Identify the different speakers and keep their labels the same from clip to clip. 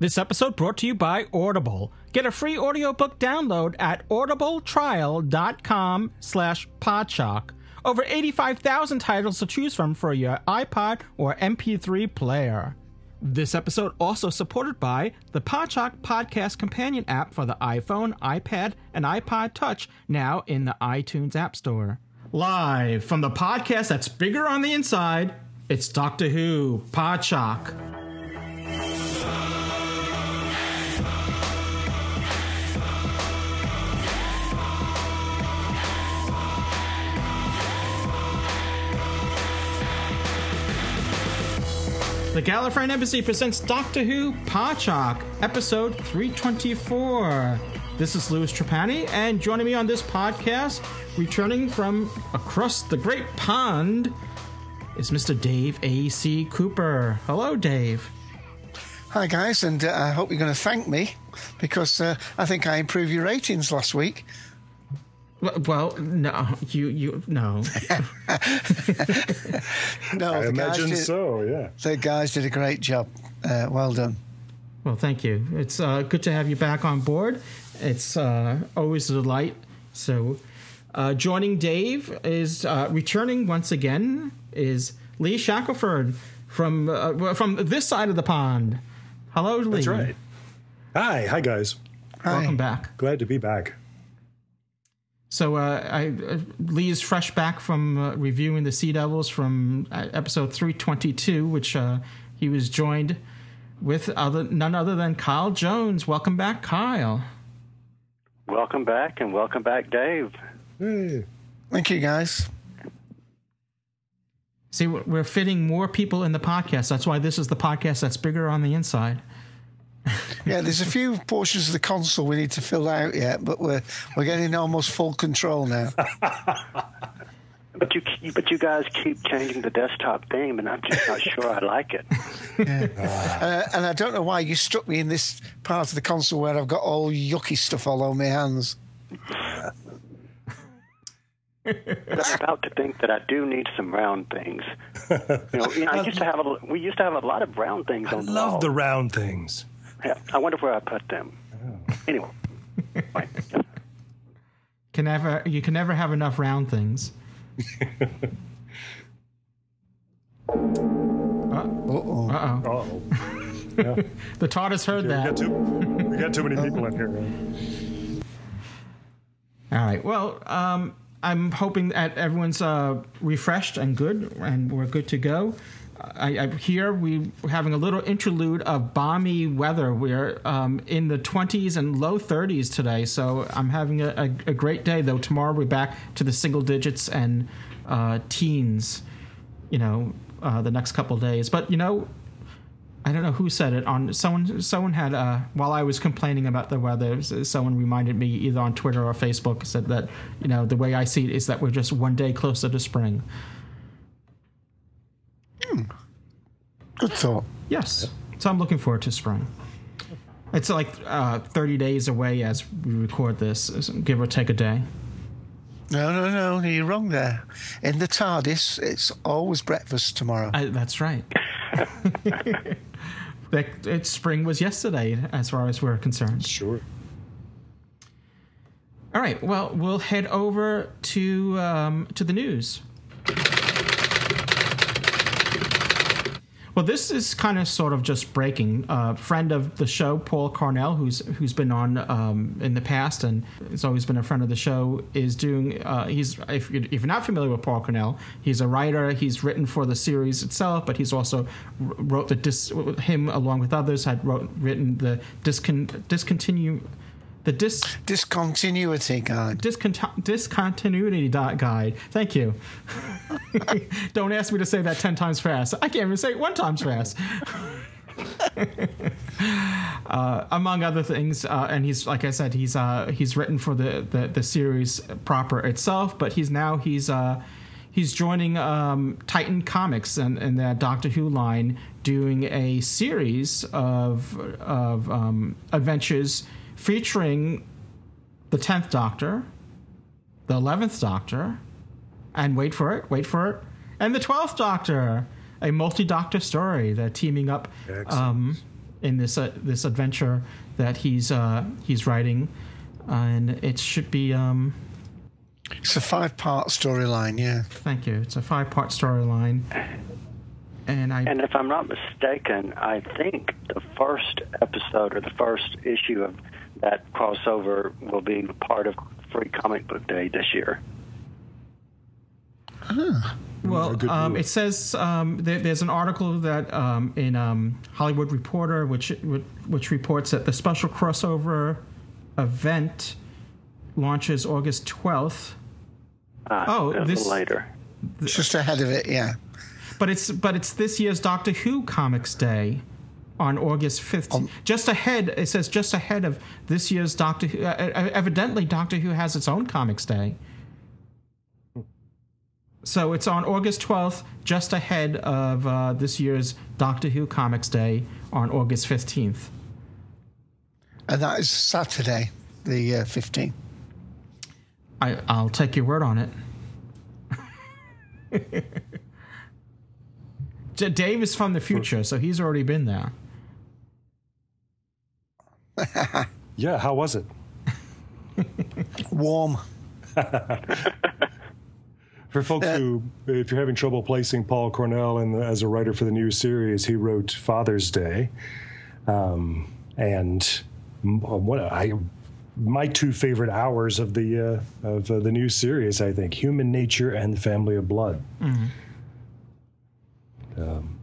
Speaker 1: This episode brought to you by Audible. Get a free audiobook download at audibletrial.com slash podshock. Over 85,000 titles to choose from for your iPod or MP3 player. This episode also supported by the Podshock Podcast Companion app for the iPhone, iPad, and iPod Touch, now in the iTunes App Store. Live from the podcast that's bigger on the inside, it's Doctor Who Podshock. The Gallifreyan Embassy presents Doctor Who Podshock, episode 324. This is Louis Trapani, and joining me on this podcast, returning from across the great pond, is Mr. Dave A.C. Cooper. Hello, Dave.
Speaker 2: Hi, guys, and uh, I hope you're going to thank me because uh, I think I improved your ratings last week.
Speaker 1: Well, no, you, you, no.
Speaker 2: no,
Speaker 3: I
Speaker 2: the guys
Speaker 3: imagine
Speaker 2: did,
Speaker 3: so, yeah.
Speaker 2: The guys did a great job. Uh, well done.
Speaker 1: Well, thank you. It's uh, good to have you back on board. It's uh, always a delight. So, uh, joining Dave is uh, returning once again is Lee Shackleford from uh, from this side of the pond. Hello, Lee.
Speaker 3: That's right. Hi, hi guys.
Speaker 1: Welcome back.
Speaker 3: Glad to be back.
Speaker 1: So, uh, I, uh, Lee is fresh back from uh, reviewing the Sea Devils from uh, episode 322, which uh, he was joined with other none other than Kyle Jones. Welcome back, Kyle.
Speaker 4: Welcome back, and welcome back, Dave.
Speaker 3: Hey.
Speaker 2: Thank you, guys.
Speaker 1: See, we're we're fitting more people in the podcast. That's why this is the podcast that's bigger on the inside.
Speaker 2: Yeah, there's a few portions of the console we need to fill out yet, but we're we're getting almost full control now.
Speaker 4: But you, but you guys keep changing the desktop theme, and I'm just not sure I like it.
Speaker 2: Uh, and I don't know why you struck me in this part of the console where I've got all yucky stuff all over my hands.
Speaker 4: I'm about to think that I do need some round things. You know, you know, I used to have a, we used to have a lot of round things
Speaker 3: I
Speaker 4: on the
Speaker 3: love
Speaker 4: wall.
Speaker 3: the round things.
Speaker 4: Yeah, I wonder where I put them. Anyway, fine.
Speaker 1: Can never you can never have enough round things. uh
Speaker 2: Uh-oh.
Speaker 1: oh.
Speaker 3: Oh, yeah.
Speaker 1: The TARDIS heard
Speaker 3: we
Speaker 1: that.
Speaker 3: got too we got too many people in here.
Speaker 1: All right. Well, um, I'm hoping that everyone's uh, refreshed and good, and we're good to go. I, I here we we're having a little interlude of balmy weather. We're um, in the 20s and low 30s today, so I'm having a, a, a great day. Though tomorrow we're back to the single digits and uh, teens. You know, uh, the next couple days. But you know, I don't know who said it on someone. Someone had uh, while I was complaining about the weather, someone reminded me either on Twitter or Facebook said that you know the way I see it is that we're just one day closer to spring.
Speaker 2: Good thought.
Speaker 1: Yes, so I'm looking forward to spring. It's like uh, 30 days away as we record this, give or take a day.
Speaker 2: No, no, no, you're wrong there. In the TARDIS, it's always breakfast tomorrow.
Speaker 1: I, that's right. that it, spring was yesterday, as far as we're concerned.
Speaker 3: Sure.
Speaker 1: All right. Well, we'll head over to um, to the news. Well, this is kind of sort of just breaking. A uh, friend of the show, Paul Cornell, who's who's been on um, in the past and has always been a friend of the show, is doing. Uh, he's if you're, if you're not familiar with Paul Cornell, he's a writer. He's written for the series itself, but he's also wrote the dis, him along with others had wrote written the discon, discontinue the dis
Speaker 2: Discontinuity guide.
Speaker 1: discont- discontinuity dot guide. Thank you. Don't ask me to say that ten times fast. I can't even say it one times fast. uh, among other things. Uh, and he's like I said, he's uh, he's written for the, the, the series proper itself, but he's now he's uh, he's joining um, Titan Comics and, and that Doctor Who line, doing a series of of um, adventures featuring the tenth Doctor, the eleventh Doctor, and wait for it, wait for it, and the twelfth Doctor. A multi-doctor story. They're teaming up um, in this uh, this adventure that he's uh, he's writing, and it should be. Um,
Speaker 2: It's a five part storyline, yeah.
Speaker 1: thank you. It's a five-part storyline, and I
Speaker 4: And if I'm not mistaken, I think the first episode or the first issue of that crossover will be part of Free Comic Book Day this year.
Speaker 1: Well, um, it says um, there, there's an article that um, in um, Hollywood Reporter, which which reports that the special crossover event launches August 12th.
Speaker 4: Uh,
Speaker 1: Oh, this-
Speaker 4: little later.
Speaker 2: It's just ahead of it, yeah.
Speaker 1: But it's but it's this year's Doctor Who Comics Day on August 15th. just ahead, it says just ahead of this year's Doctor Who. Uh, uh, evidently, Doctor Who has its own Comics Day. So it's on August 12th, just ahead of uh, this year's Doctor Who Comics Day on August 15th.
Speaker 2: And that is Saturday, the uh, 15th.
Speaker 1: I, I'll take your word on it. Dave is from the future, so he's already been there.
Speaker 3: Yeah, how was it?
Speaker 2: Warm.
Speaker 3: For folks who, if you're having trouble placing Paul Cornell in the, as a writer for the new series, he wrote Father's Day, um, and what I my two favorite hours of the uh, of uh, the new series, I think, Human Nature and the Family of Blood. Um,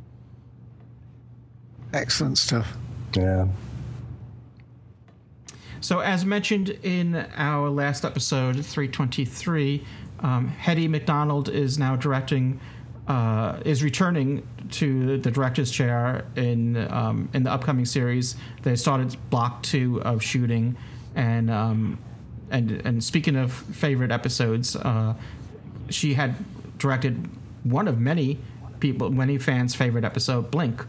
Speaker 2: Excellent stuff.
Speaker 3: yeah,
Speaker 1: So, as mentioned in our last episode, 323, um, Hettie MacDonald is now directing, uh, is returning to the director's chair in um, in the upcoming series. They started block two of shooting, and um, and and speaking of favorite episodes, uh, she had directed one of many people, many fans' favorite episode, Blink.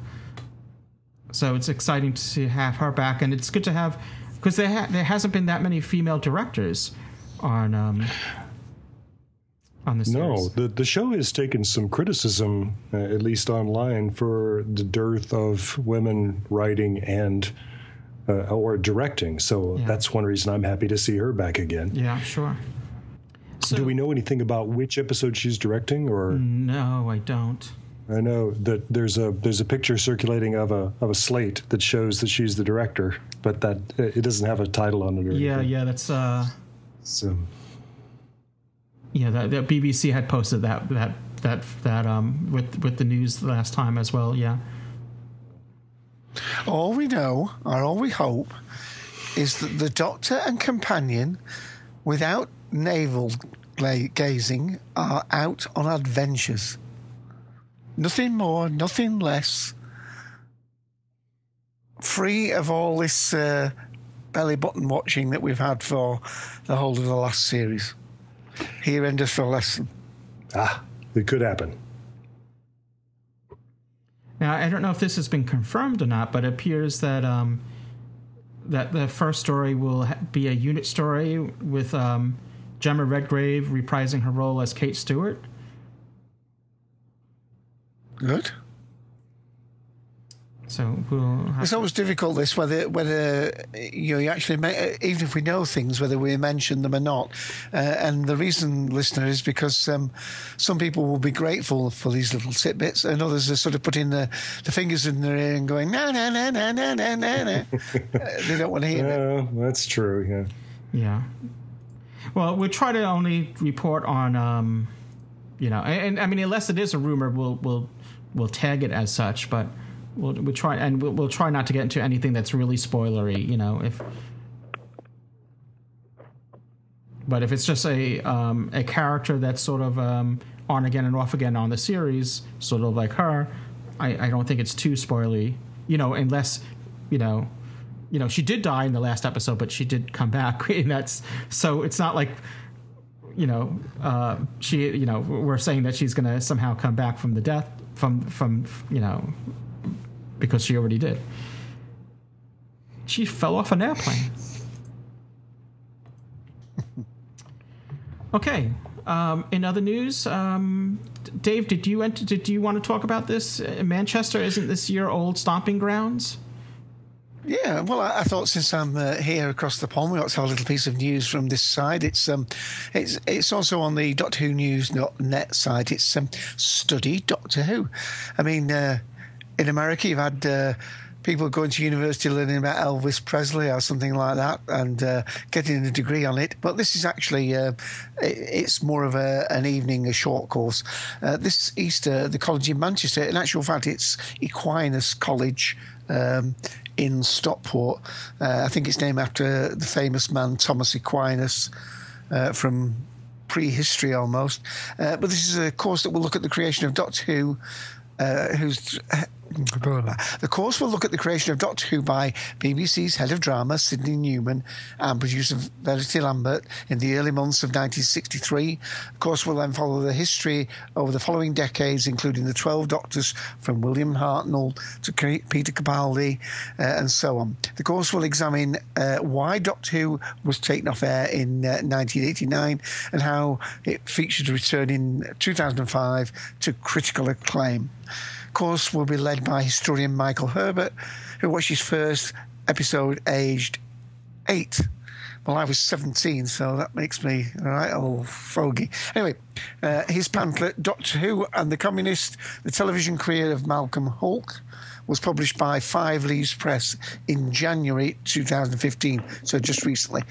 Speaker 1: So it's exciting to have her back, and it's good to have because there ha- there hasn't been that many female directors on um, on the
Speaker 3: no, the the show has taken some criticism, uh, at least online, for the dearth of women writing and. Uh, or directing, so
Speaker 1: Yeah.
Speaker 3: that's one reason I'm happy to see her back again.
Speaker 1: Yeah, sure. So,
Speaker 3: Do we know anything about which episode she's directing, or
Speaker 1: No, I don't.
Speaker 3: I know that there's a there's a picture circulating of a of a slate that shows that she's the director, but that it doesn't have a title on it. Or
Speaker 1: Yeah,
Speaker 3: anything.
Speaker 1: yeah, that's uh,
Speaker 3: So,
Speaker 1: yeah. That, that BBC had posted that that that that um with with the news last time as well. Yeah.
Speaker 2: All we know, or all we hope, is that the Doctor and companion, without navel gla- gazing, are out on adventures. Nothing more, nothing less. Free of all this uh, belly button watching that we've had for the whole of the last series. Here endeth the lesson.
Speaker 3: ah, it could happen.
Speaker 1: Now I don't know if this has been confirmed or not, but it appears that um, that the first story will ha- be a UNIT story with um, Gemma Redgrave reprising her role as Kate Stewart.
Speaker 2: Good.
Speaker 1: So we'll have
Speaker 2: It's always difficult this whether whether you know you actually ma- even if we know things whether we mention them or not, uh, and the reason, listener, is because um, some people will be grateful for these little tidbits, and others are sort of putting the, the fingers in their ear and going no no no no no no no no. Uh, they don't want to hear it.
Speaker 3: That's true. Yeah.
Speaker 1: Yeah. Well, we'll try to only report on, um, you know, and, and I mean, unless it is a rumor, we'll we'll we'll tag it as such. But we'll we'll try and we'll, we'll try not to get into anything that's really spoilery. You know, if. But if it's just a um, a character that's sort of um, on again and off again on the series, sort of like her, I, I don't think it's too spoilery. You know, unless you know, you know, she did die in the last episode, but she did come back, and that's so it's not like you know uh, she you know we're saying that she's going to somehow come back from the death from from you know because she already did. She fell off an airplane. okay. Um, in other news, um, Dave, did you enter, did you want to talk about this? Manchester isn't this your old stomping grounds?
Speaker 2: Yeah, well, I, I thought since I'm uh, here across the pond, we ought to have a little piece of news from this side. It's um, it's it's also on the Doctor Who News net site. It's um, study Doctor Who. I mean, uh, in America, you've had. Uh, people going to university learning about Elvis Presley or something like that and uh, getting a degree on it. But this is actually, uh, it's more of a, an evening, a short course. Uh, this Easter, the college in Manchester, in actual fact, it's Aquinas College. Um, in Stockport. Uh, I think it's named after the famous man Thomas Aquinas uh, from prehistory almost. Uh, but this is a course that will look at the creation of Doctor Who, uh, who's the course will look at the creation of Doctor Who by BBC's head of drama, Sidney Newman, and producer Verity Lambert in the early months of 1963. The course will then follow the history over the following decades, including the 12 Doctors from William Hartnell to Peter Capaldi, uh, and so on. The course will examine uh, why Doctor Who was taken off air in uh, 1989 and how it featured a return in 2005 to critical acclaim course will be led by historian Michael Herbert, who watched his first episode aged eight. Well, I was 17, so that makes me right old fogey. Anyway, uh, his pamphlet, Doctor Who and the Communist, the television career of Malcolm Hulke, was published by Five Leaves Press in January 2015, so just recently.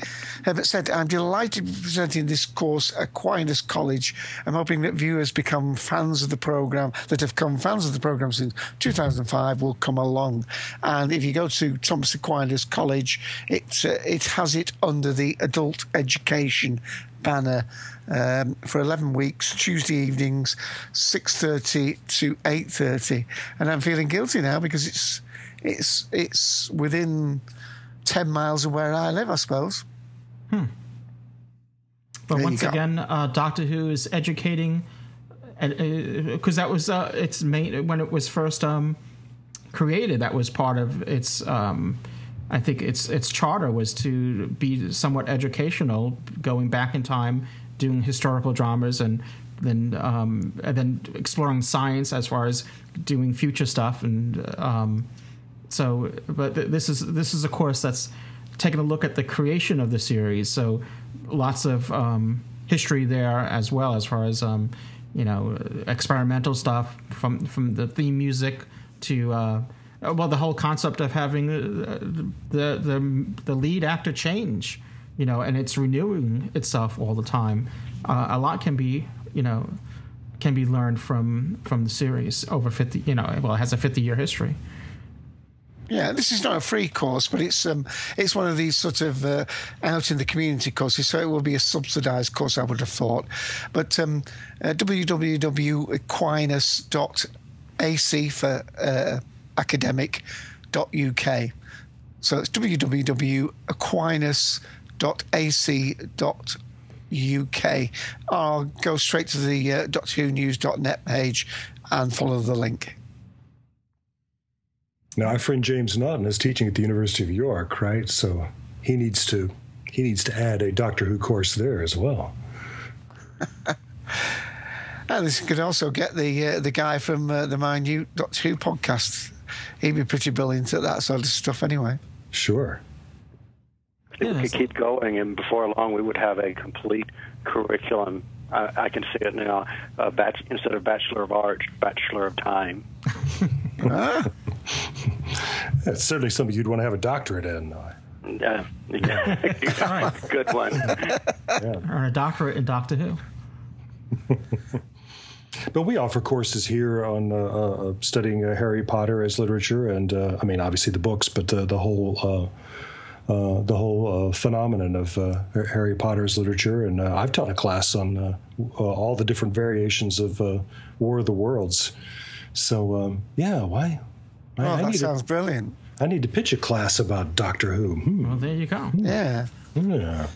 Speaker 2: Herbert said, I'm delighted to be presenting this course at Aquinas College. I'm hoping that viewers become fans of the programme, that have come fans of the programme since 2005 will come along. And if you go to Thomas Aquinas College, it, uh, it has it under the adult education banner um, for 11 weeks, Tuesday evenings, 6.30 to 8.30. And I'm feeling guilty now because it's, it's, it's within 10 miles of where I live, I suppose.
Speaker 1: Hmm. But there once again, uh, Doctor Who is educating, because uh, that was uh, its main when it was first um, created. That was part of its um, I think its its charter was to be somewhat educational, going back in time, doing historical dramas, and then um, and then exploring science as far as doing future stuff. And um, so, but th- this is this is a course that's taking a look at the creation of the series. So, lots of um, history there as well, as far as um, you know, experimental stuff from from the theme music to uh, well, the whole concept of having uh, the the the lead actor change, you know, and it's renewing itself all the time. Uh, a lot can be, you know, can be learned from from the series over fifty. You know, well, it has a fifty year history.
Speaker 2: Yeah, this is not a free course, but it's um, it's one of these sort of uh, out in the community courses, so it will be a subsidised course, I would have thought. But um, uh, www.aquinas.ac for uh, academic.uk. So it's www.aquinas.ac.uk. I'll go straight to the uh, doctorwhonews.net page and follow the link.
Speaker 3: Now, our friend James Naughton is teaching at the University of York, right? So he needs to he needs to add a Doctor Who course there as well.
Speaker 2: and this could also get the uh, the guy from uh, the Minute Doctor Who podcast he'd be pretty brilliant at that sort of stuff anyway.
Speaker 3: Sure.
Speaker 4: Yeah, we could keep going, and before long, we would have a complete curriculum. I, I can see it now. Uh, bach- instead of Bachelor of Arts, Bachelor of Time.
Speaker 3: ah. That's certainly something you'd want to have a doctorate in.
Speaker 4: Uh, yeah. Good one.
Speaker 1: Yeah. Or a doctorate in Doctor Who.
Speaker 3: But we offer courses here on uh, uh, studying uh, Harry Potter as literature, and uh, I mean, obviously the books, but the, the whole uh, the whole phenomenon of Harry Potter's literature. And I've taught a class on all the different variations of War of the Worlds. So um, yeah, why?
Speaker 2: Oh, I that sounds a, brilliant.
Speaker 3: I need to pitch a class about Doctor Who. Hmm.
Speaker 1: Well, there you go.
Speaker 2: Yeah.
Speaker 3: Yeah.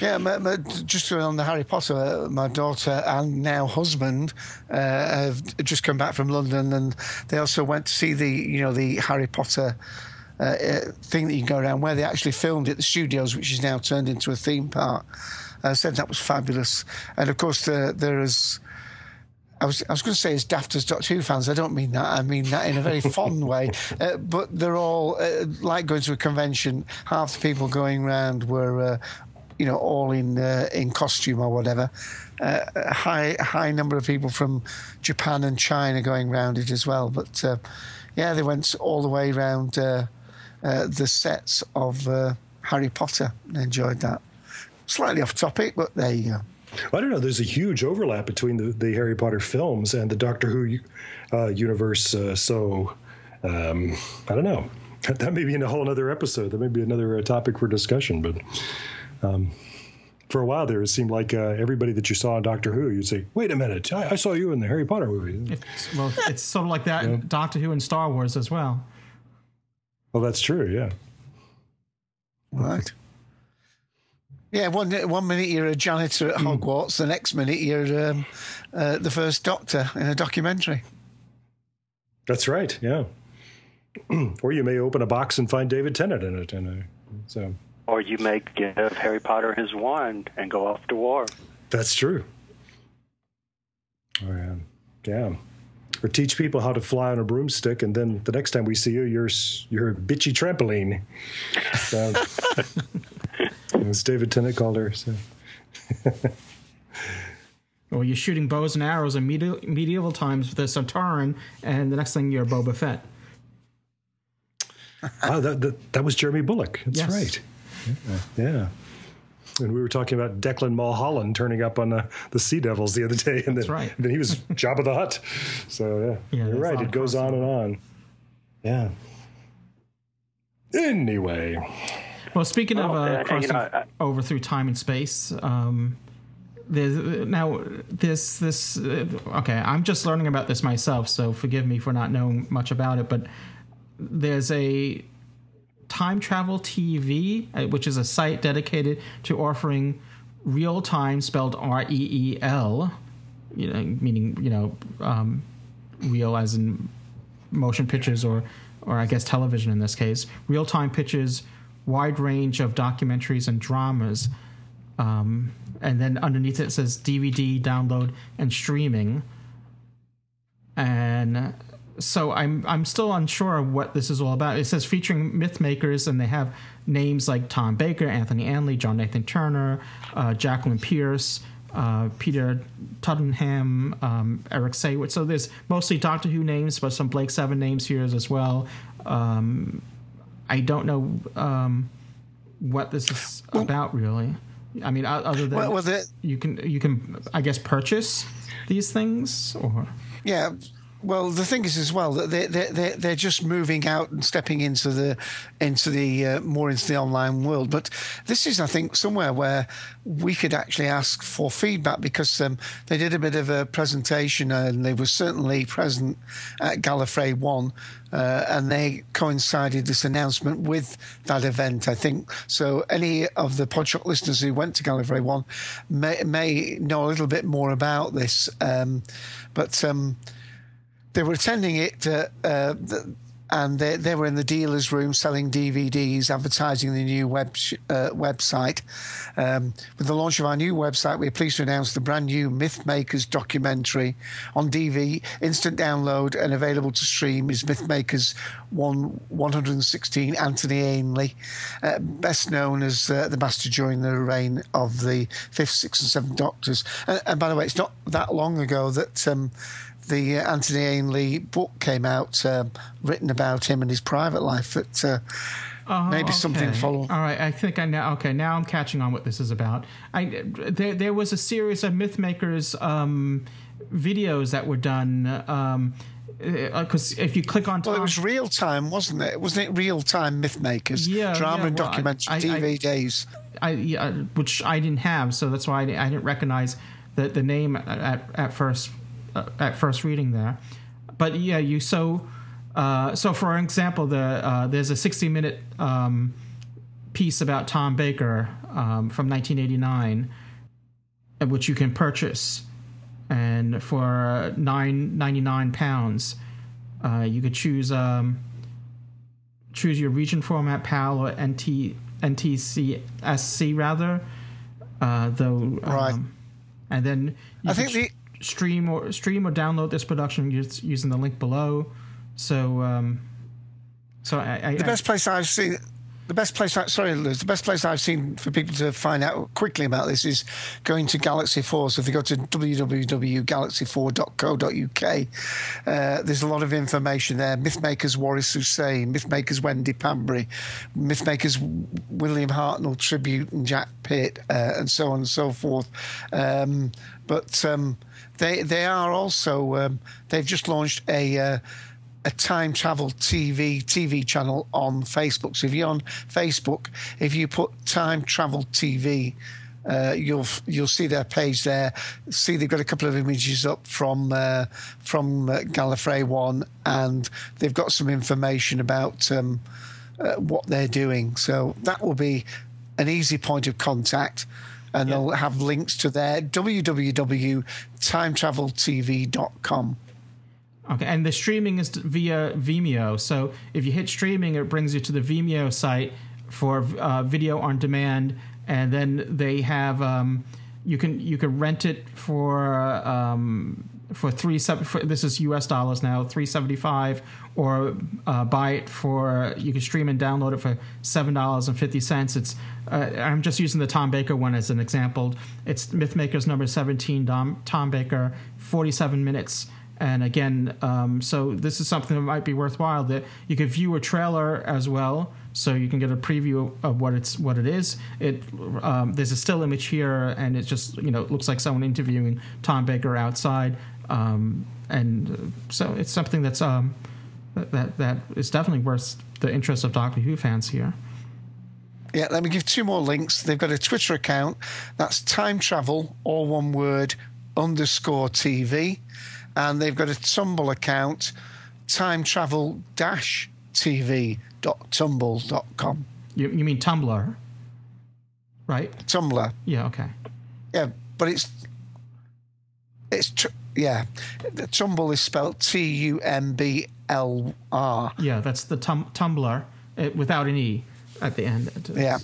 Speaker 2: Yeah, my, my, just on the Harry Potter, uh, my daughter and now husband uh, have just come back from London, and they also went to see the, you know, the Harry Potter uh, uh, thing that you can go around where they actually filmed at the studios, which is now turned into a theme park. I said that was fabulous, and of course there, there is. I was, I was going to say as daft as Doctor Who fans. I don't mean that. I mean that in a very fond way. Uh, but they're all uh, like going to a convention. Half the people going around were, uh, you know, all in uh, in costume or whatever. Uh, a high high number of people from Japan and China going around it as well. But uh, yeah, they went all the way around uh, the sets of uh, Harry Potter and enjoyed that. Slightly off topic, but there you go.
Speaker 3: I don't know. There's a huge overlap between the, the Harry Potter films and the Doctor Who uh, universe. Uh, so um, I don't know. That, that may be in a whole other episode. That may be another uh, topic for discussion. But um, for a while there, it seemed like uh, everybody that you saw in Doctor Who, you'd say, "Wait a minute, I, I saw you in the Harry Potter movie."
Speaker 1: It's, well, it's sort of like that in Doctor Who and Star Wars as well.
Speaker 3: Well, that's true. Yeah.
Speaker 2: Right. Yeah, one one minute you're a janitor at Hogwarts, the next minute you're um, uh, the first Doctor in a documentary.
Speaker 3: That's right. Yeah. or you may open a box and find David Tennant in it, and uh, so.
Speaker 4: Or you may give Harry Potter his wand and go off to war.
Speaker 3: That's true. Oh, yeah. yeah. Or teach people how to fly on a broomstick, and then the next time we see you, you're you're a bitchy trampoline. So, as David Tennant called her. So.
Speaker 1: or you're shooting bows and arrows in medieval, medieval times with a Sontaran, and the next thing you're Boba Fett.
Speaker 3: oh, that, that, that was Jeremy Bulloch. That's
Speaker 1: Yes.
Speaker 3: right. Yeah. yeah. And we were talking about Declan Mulholland turning up on the, the Sea Devils the other day, and then,
Speaker 1: right.
Speaker 3: and then he was Jabba the Hutt. So yeah,
Speaker 1: Yeah,
Speaker 3: you're right. It goes on and on. Yeah. Anyway,
Speaker 1: Well, speaking of
Speaker 4: Well,
Speaker 1: uh,
Speaker 4: uh, you
Speaker 1: crossing
Speaker 4: know, I-
Speaker 1: over through time and space, um, there's now this this uh, okay. I'm just learning about this myself, so forgive me for not knowing much about it. But there's a time travel TV, uh, which is a site dedicated to offering real time spelled R E E L, you know, meaning you know, um, real as in motion pictures or or I guess television in this case, real time pictures, wide range of documentaries and dramas. Um, and then underneath it says DVD download and streaming. And so I'm I'm still unsure what this is all about. It says featuring myth makers, and they have names like Tom Baker, Anthony Ainley, John Nathan Turner, uh, Jacqueline Pearce, uh, Peter Tuddenham, um, Eric Saywitz. So there's mostly Doctor Who names, but some Blake Seven names here as well. Um, I don't know um, what this is about really. I mean, other than
Speaker 2: what was it?
Speaker 1: you can you can I guess purchase these things or
Speaker 2: Yeah. Well, the thing is as well that they they they they're just moving out and stepping into the into the uh, more into the online world. But this is, I think, somewhere where we could actually ask for feedback because um, they did a bit of a presentation and they were certainly present at Gallifrey One, uh, and they coincided this announcement with that event. I think so. Any of the Podshock listeners who went to Gallifrey One may may know a little bit more about this, um, but. Um, they were attending it, uh, uh, and they, they were in the dealer's room selling DVDs, advertising the new web sh- uh, website. Um, with the launch of our new website, we're pleased to announce the brand new Mythmakers documentary on DV, instant download and available to stream is Mythmakers 1, 116 Anthony Ainley, uh, best known as uh, the master during the reign of the fifth, sixth, and seventh Doctors. And, and by the way, it's not that long ago that. Um, the uh, Anthony Ainley book came out, um, written about him and his private life. That uh,
Speaker 1: Oh,
Speaker 2: maybe something
Speaker 1: okay.
Speaker 2: follow.
Speaker 1: All right, I think I now. Okay, now I'm catching on what this is about. I there there was a series of MythMakers um, videos that were done. Um, because if you click on
Speaker 2: Well, it was real time, wasn't it? Wasn't it real time Mythmakers?
Speaker 1: Yeah,
Speaker 2: drama
Speaker 1: yeah,
Speaker 2: and
Speaker 1: well, I-
Speaker 2: documentary
Speaker 1: I- I-
Speaker 2: DVDs.
Speaker 1: I, yeah, which I didn't have, so that's why I, I didn't recognize the the name at at first uh, at first reading there. But yeah, you so Uh, so, for example, the uh, there's a 60 minute um, piece about Tom Baker um, from 1989, which you can purchase, and for nine ninety nine pounds, uh, you could choose um, choose your region format PAL or NT NTSC rather. Uh, though, um,
Speaker 2: right,
Speaker 1: and then
Speaker 2: I think the
Speaker 1: stream or stream or download this production using the link below. So, um, so I, I,
Speaker 2: the best place I've seen the best place, I, sorry, Liz, the best place I've seen for people to find out quickly about this is going to Galaxy 4. So if you go to www.galaxy4.co.uk, uh, there's a lot of information there. Mythmakers Waris Hussein, Mythmakers Wendy Padbury, Mythmakers William Hartnell tribute and Jack Pitt, uh, and so on and so forth. Um, but um, they they are also um, they've just launched a. Uh, a time travel TV TV channel on Facebook. So if you're on Facebook, if you put time travel TV, uh, you'll you'll see their page there. See they've got a couple of images up from uh, from uh, Gallifrey One, and they've got some information about um, uh, what they're doing. So that will be an easy point of contact. And yeah. they'll have links to their www.timetraveltv.com.
Speaker 1: Okay, and the streaming is via Vimeo. So if you hit streaming, it brings you to the Vimeo site for uh, video on demand, and then they have um, you can you can rent it for um, for three for, this is U.S. dollars now three seventy five, or uh, buy it for you can stream and download it for seven dollars and fifty cents. It's uh, I'm just using the Tom Baker one as an example. It's Mythmakers number seventeen, Tom, Tom Baker, forty seven minutes and again, um, so this is something that might be worthwhile that you could view a trailer as well, so you can get a preview of what it's what it is. It um, there's a still image here, and it just you know looks like someone interviewing Tom Baker outside, um, and so it's something that's um, that that is definitely worth the interest of Doctor Who fans here.
Speaker 2: Yeah, let me give two more links. They've got a Twitter account. That's time travel, all one word, underscore TV and they've got a Tumblr account, time travel dash tv.tumble.com.
Speaker 1: You, you mean Tumblr, right?
Speaker 2: Tumblr.
Speaker 1: Yeah, okay.
Speaker 2: Yeah, but it's it's tr- yeah. The Tumble is spelled T U M B L R.
Speaker 1: Yeah, that's the tum- Tumblr uh, without an e at the end.
Speaker 2: Yeah.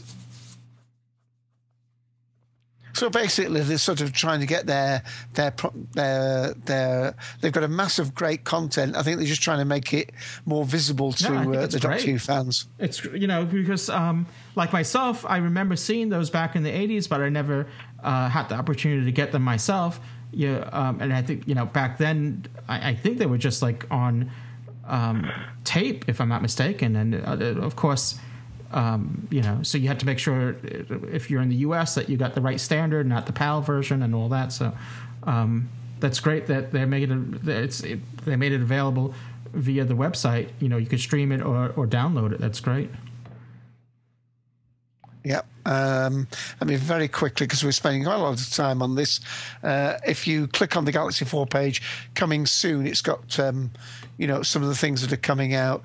Speaker 2: So basically, they're sort of trying to get their their their their. They've got a massive great content. I think they're just trying to make it more visible to no, uh, the Doctor Who fans.
Speaker 1: It's you know because um, like myself, I remember seeing those back in the '80s, but I never uh, had the opportunity to get them myself. Yeah, um, and I think you know back then, I, I think they were just like on um, tape, if I'm not mistaken, and uh, of course um, you know, so you have to make sure if you're in the U.S. that you got the right standard, not the PAL version, and all that. So um, that's great that they made it. It's it, they made it available via the website. You know, you could stream it or, or download it. That's great.
Speaker 2: Yep. Um, I mean, very quickly, because we're spending quite a lot of time on this. Uh, if you click on the Galaxy 4 page, coming soon, it's got, um, you know, some of the things that are coming out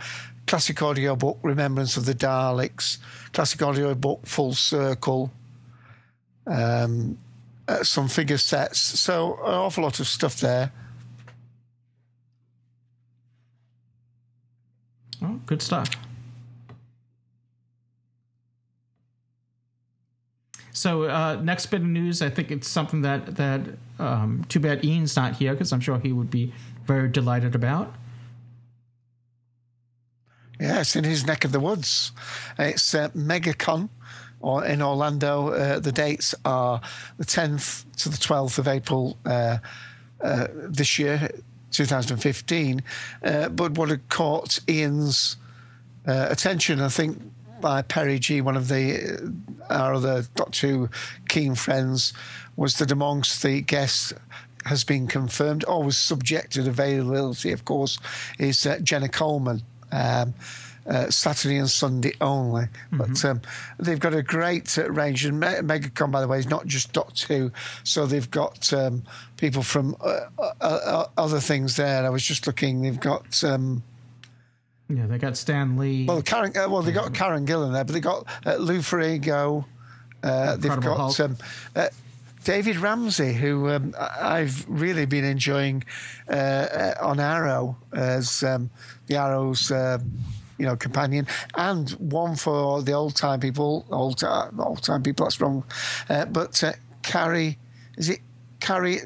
Speaker 2: classic audio book Remembrance of the Daleks, classic audio book Full Circle, um, uh, some figure sets. So an awful lot of stuff there.
Speaker 1: Oh, good stuff. So uh, next bit of news, I think it's something that that um, too bad Ian's not here because I'm sure he would be very delighted about.
Speaker 2: Yeah, it's in his neck of the woods. It's uh, MegaCon or in Orlando. Uh, the dates are the 10th to the 12th of April uh, uh this year, 2015. Uh, but what had caught Ian's uh, attention, I think, by Perry G, one of the our other Doctor Who keen friends, was that amongst the guests has been confirmed, always subject to availability, of course, is Jenna Coleman um, uh, Saturday and Sunday only. Mm-hmm. But um, they've got a great uh, range. And Me- MegaCon, by the way, is not just Dot 2. So they've got um, people from uh, uh, uh, other things there. I was just looking. They've got. Um,
Speaker 1: Yeah, they got Stan Lee.
Speaker 2: Well, Karen. Uh, well, they got Karen Gillan there, but they got uh, Lou Ferrigno. Uh, they've got um, uh, David Ramsey, who um, I've really been enjoying uh, uh, on Arrow as um, the Arrow's. You know, companion, and one for the old time people, old old time people. That's wrong, but Carrie, is it Carrie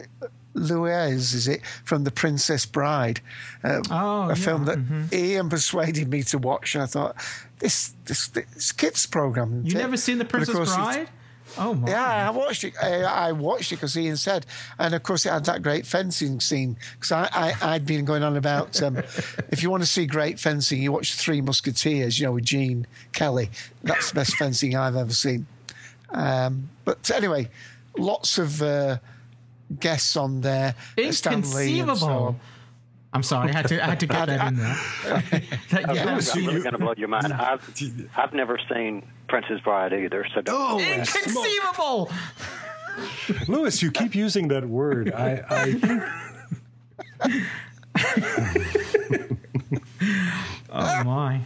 Speaker 2: Louise, is it, from The Princess Bride?
Speaker 1: Uh, oh,
Speaker 2: a
Speaker 1: yeah.
Speaker 2: film that
Speaker 1: mm-hmm.
Speaker 2: Ian persuaded me to watch, and I thought, this this, this kids program.
Speaker 1: You never seen The Princess Bride? Oh my!
Speaker 2: Yeah, I watched it. I, I watched it because Ian said, and of course it had that great fencing scene. Because I, I had been going on about um, if you want to see great fencing, you watch Three Musketeers. You know, with Gene Kelly. That's the best fencing I've ever seen. Um, but anyway, lots of uh, guests on there.
Speaker 1: Uh, inconceivable. So I'm sorry, I had to I had to get that in there.
Speaker 4: that, yeah, I'm really going to blow your mind. I've I've never seen Princess Bride either. So
Speaker 1: oh, inconceivable.
Speaker 3: Louis, you keep using that word. I.
Speaker 1: I... oh my!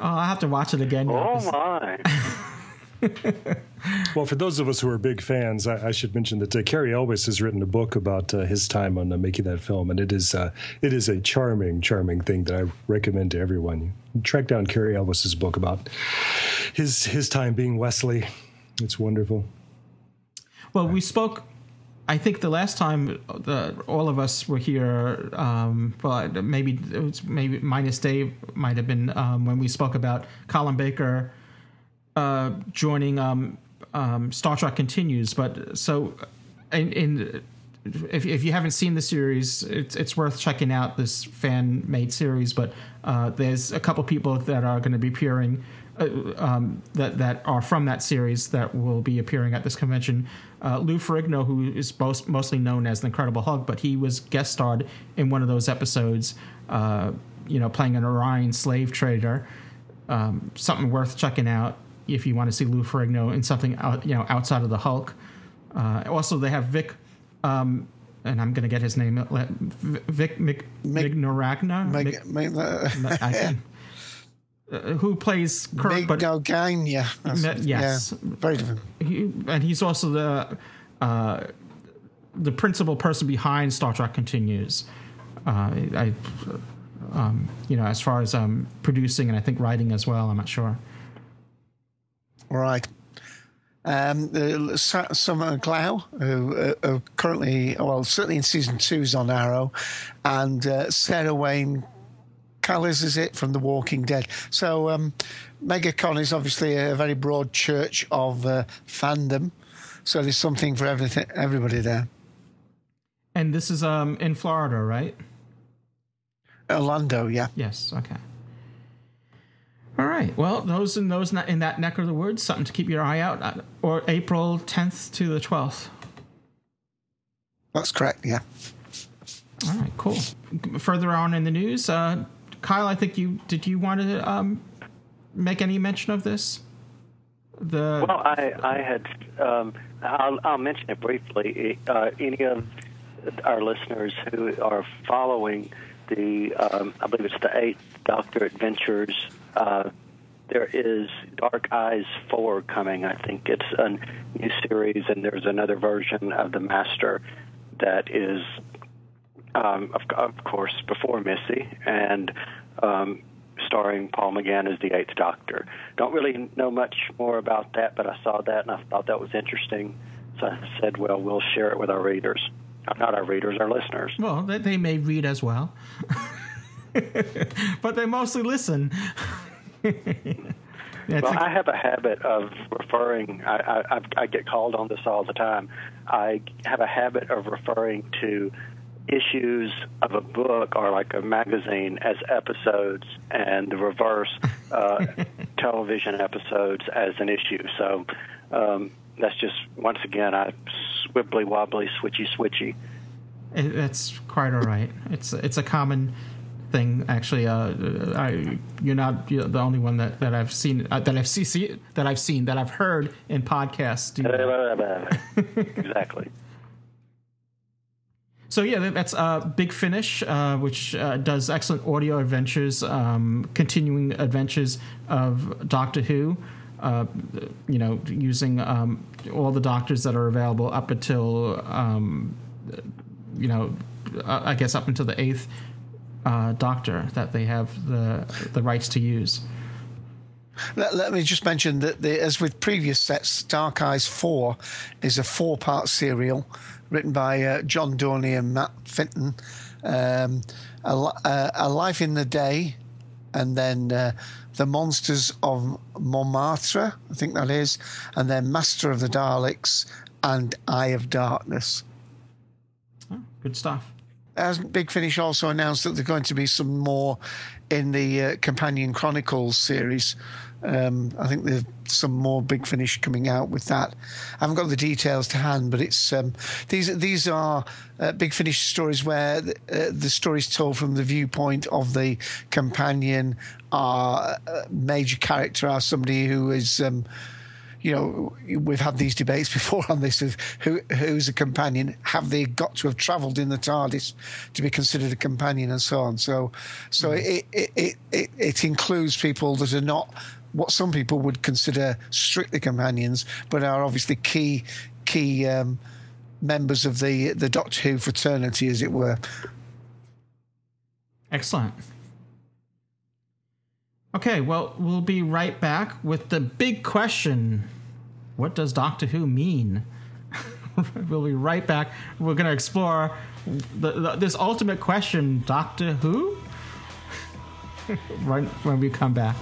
Speaker 1: Oh, I have to watch it again.
Speaker 4: Oh my!
Speaker 3: Well, for those of us who are big fans, I, I should mention that uh, Cary Elwes has written a book about uh, his time on uh, making that film, and it is uh, it is a charming, charming thing that I recommend to everyone. You track down Cary Elwes's book about his his time being Westley. It's wonderful.
Speaker 1: Well, we spoke. I think the last time the, all of us were here, um, but maybe it was maybe minus Dave might have been um, when we spoke about Colin Baker uh, joining um, um, Star Trek Continues. But so, in, in if, if you haven't seen the series, it's it's worth checking out this fan made series. But uh, there's a couple people that are going to be appearing. Uh, um, that that are from that series that will be appearing at this convention. Uh, Lou Ferrigno, who is most, mostly known as the Incredible Hulk, but he was guest starred in one of those episodes. Uh, you know, playing an Orion slave trader. Um, something worth checking out if you want to see Lou Ferrigno in something out, you know outside of the Hulk. Uh, also, they have Vic, um, and I'm going to get his name. Vic Mick, Mignogna. Mig, Mig, uh, who plays Kirk?
Speaker 2: But yeah,
Speaker 1: yes,
Speaker 2: yeah, very different.
Speaker 1: He, and he's also the uh, the principal person behind Star Trek Continues. Uh, I, um, you know, as far as um, producing and I think writing as well. I'm not sure.
Speaker 2: Right. Um, uh, Summer Glau, who uh, uh, currently, well, certainly in season two is on Arrow, and uh, Sarah Wayne Callies is it from The Walking Dead. So um, MegaCon is obviously a very broad church of uh, fandom. So there's something for everything, everybody there.
Speaker 1: And this is um, in Florida, right?
Speaker 2: Orlando, yeah.
Speaker 1: Yes. Okay. All right. Well, those in those in that neck of the woods, something to keep your eye out. Uh, or April 10th to the 12th.
Speaker 2: That's correct. Yeah.
Speaker 1: All right. Cool. Further on in the news, uh, Kyle, I think you did. You want to um, make any mention of this?
Speaker 4: The well, I I had. Um, I'll, I'll mention it briefly. Uh, any of our listeners who are following the, um, I believe it's the Eighth Doctor Adventures uh, there is Dark Eyes 4 coming. I think it's a new series, and there's another version of The Master that is, um, of, of, course, before Missy, and um, starring Paul McGann as the Eighth Doctor. Don't really know much more about that, but I saw that and I thought that was interesting. So I said, well, we'll share it with our readers. Not our readers, our listeners.
Speaker 1: Well, they may read as well. but they mostly listen.
Speaker 4: well, I have a habit of referring. I, I, I get called on this all the time. I have a habit of referring to issues of a book or like a magazine as episodes, and the reverse, uh, television episodes as an issue. So um, that's just once again, I swibbly wobbly, switchy switchy.
Speaker 1: That's quite all right. It's it's a common thing. Actually, uh, I, you're not the only one that, that I've seen uh, that I've see, see, that I've seen that I've heard in podcasts.
Speaker 4: exactly.
Speaker 1: So yeah, that's uh, Big Finish, uh, which uh, does excellent audio adventures, um, continuing adventures of Doctor Who. Uh, you know, using um, all the doctors that are available up until, um, you know, uh, I guess up until the eighth uh, Doctor that they have the the rights to use.
Speaker 2: Let, let, me just mention that, the, as with previous sets, Dark Eyes 4 is a four part serial written by uh, John Dorney and Matt Fitton. Um, a, uh, a, Life in the Day, and then uh, The Monsters of Montmartre, I think that is, and then Master of the Daleks and Eye of Darkness.
Speaker 1: Oh, good stuff.
Speaker 2: As Big Finish also announced that there's going to be some more in the uh, Companion Chronicles series. Um, I think there's some more Big Finish coming out with that. I haven't got the details to hand, but it's um, these these are uh, Big Finish stories where the, uh, the story is told from the viewpoint of the companion. Our uh, major character, are somebody who is. Um, you know, we've had these debates before on this of who who's a companion. Have they got to have travelled in the TARDIS to be considered a companion, and so on. So, so mm. it, it it it includes people that are not what some people would consider strictly companions, but are obviously key key um, members of the the Doctor Who fraternity, as it were.
Speaker 1: Excellent. Okay, well, we'll be right back with the big question What does Doctor Who mean? we'll be right back. We're going to explore the, the, this ultimate question Doctor Who? right when we come back.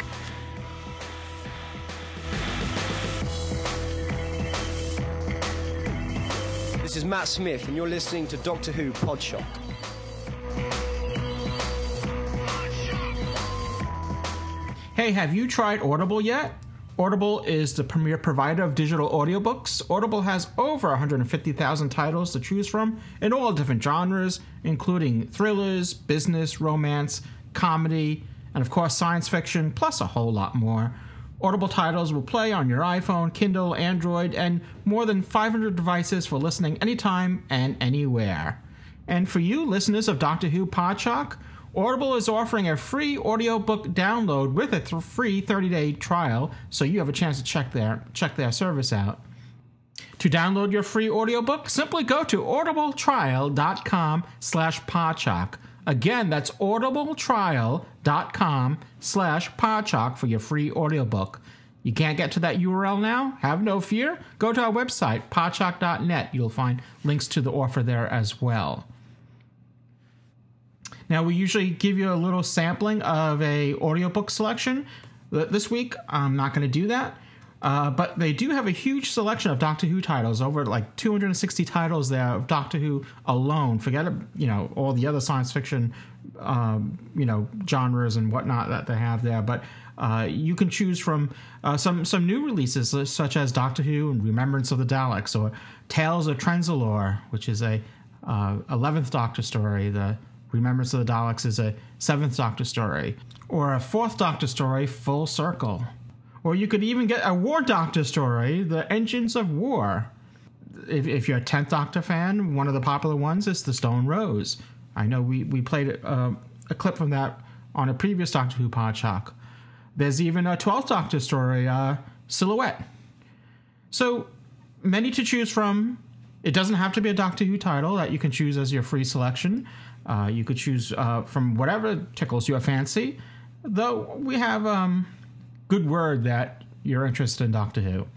Speaker 5: Is Matt Smith, and you're listening to Doctor Who Podshock.
Speaker 1: Hey, have you tried Audible yet? Audible is the premier provider of digital audiobooks. Audible has over 150,000 titles to choose from in all different genres, including thrillers, business, romance, comedy, and of course science fiction, plus a whole lot more. Audible titles will play on your iPhone, Kindle, Android, and more than 500 devices for listening anytime and anywhere. And for you listeners of Doctor Who Podshock, Audible is offering a free audiobook download with a th- free 30-day trial, so you have a chance to check their check their service out. To download your free audiobook, simply go to audibletrial.com slash. Again, that's audibletrial.com slash podshock for your free audiobook. You can't get to that URL now? Have no fear. Go to our website, podshock.net. You'll find links to the offer there as well. Now we usually give you a little sampling of a audiobook selection. This week I'm not going to do that. Uh, but they do have a huge selection of Doctor Who titles, over like 260 titles there of Doctor Who alone. Forget you know all the other science fiction, um, you know genres and whatnot that they have there. But uh, you can choose from uh, some some new releases such as Doctor Who and Remembrance of the Daleks or Tales of Trenzalore, which is a uh, 11th Doctor story. The Remembrance of the Daleks is a seventh Doctor story, or a fourth Doctor story, Full Circle. Or you could even get a War Doctor story, The Engines of War. If, if you're a 10th Doctor fan, one of the popular ones is The Stone Rose. I know we, we played uh, a clip from that on a previous Doctor Who Podshock. There's even a 12th Doctor story, uh, Silhouette. So many to choose from. It doesn't have to be a Doctor Who title that you can choose as your free selection. Uh, you could choose uh, from whatever tickles your fancy. Though we have um, good word that you're interested in Doctor Who.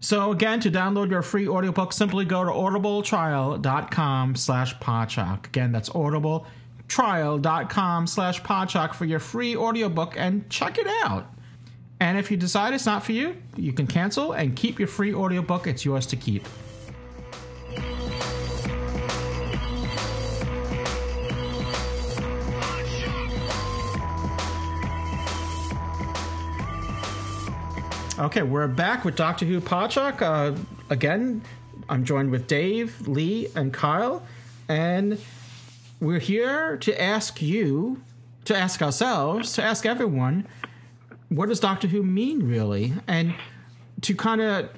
Speaker 1: So again, to download your free audiobook, simply go to audibletrial.com slash podshock. Again, that's audibletrial.com slash podshock for your free audiobook and check it out. And if you decide it's not for you, you can cancel and keep your free audiobook. It's yours to keep. Okay, we're back with Doctor Who Podshock. Uh, again, I'm joined with Dave, Lee, and Kyle, and we're here to ask you, to ask ourselves, to ask everyone, what does Doctor Who mean, really? And to kind of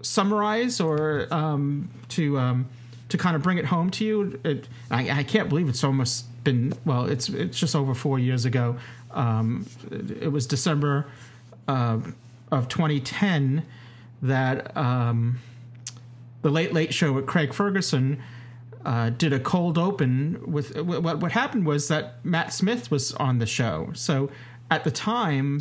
Speaker 1: summarize or um, to um, to kind of bring it home to you, it, I, I, can't believe it's almost been well. It's it's just over four years ago. Um, it, it, was December uh, of 2010 that um, the Late Late Show with Craig Ferguson. Uh, did a cold open with what what happened was that Matt Smith was on the show. So at the time,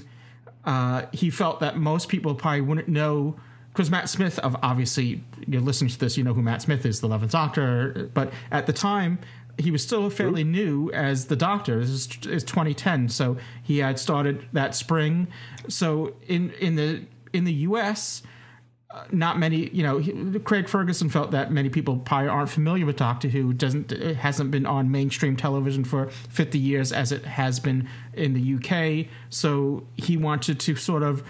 Speaker 1: uh, he felt that most people probably wouldn't know because Matt Smith, of obviously you're listening to this, you know who Matt Smith is, the Eleventh Doctor. But at the time, he was still fairly new as the Doctor. This is, is 2010, so he had started that spring. So in in the in the U.S. Uh, not many, you know, he, Craig Ferguson felt that many people probably aren't familiar with Doctor Who. Doesn't hasn't been on mainstream television for 50 years as it has been in the UK. So he wanted to sort of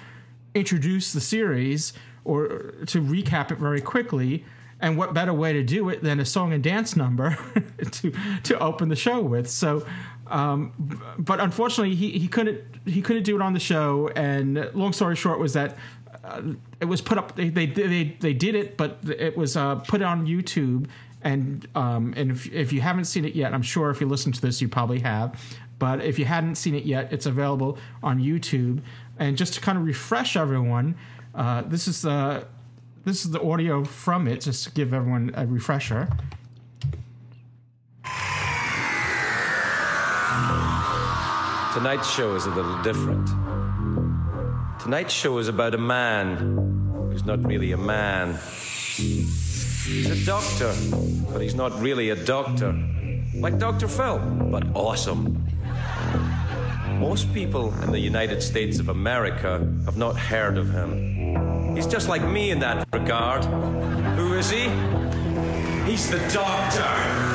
Speaker 1: introduce the series or to recap it very quickly. And what better way to do it than a song and dance number to to open the show with? So, um, but unfortunately, he, he couldn't he couldn't do it on the show. And long story short was that uh, it was put up. They, they they they did it, but it was uh, put on YouTube. And um, and if if you haven't seen it yet, I'm sure if you listen to this, you probably have. But if you hadn't seen it yet, it's available on YouTube. And just to kind of refresh everyone, uh, this is the this is the audio from it, just to give everyone a refresher.
Speaker 6: Tonight's show is a little different. Tonight's show is about a man who's not really a man. He's a doctor, but he's not really a doctor. Like Dr. Phil, but awesome. Most people in the United States of America have not heard of him. He's just like me in that regard. Who is he? He's the doctor.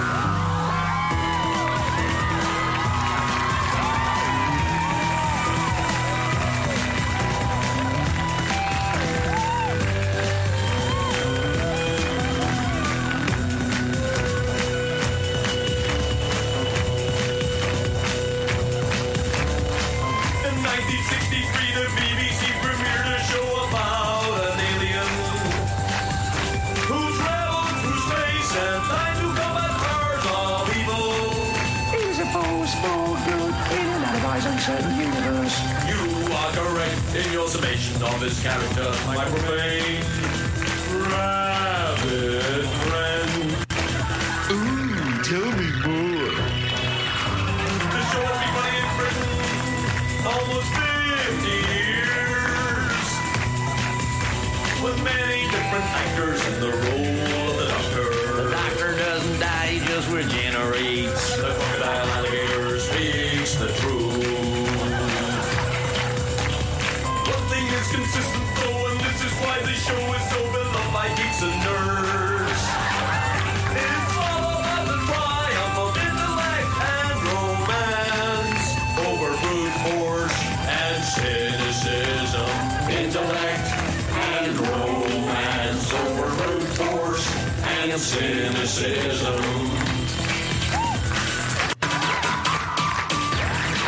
Speaker 6: of his character might remain.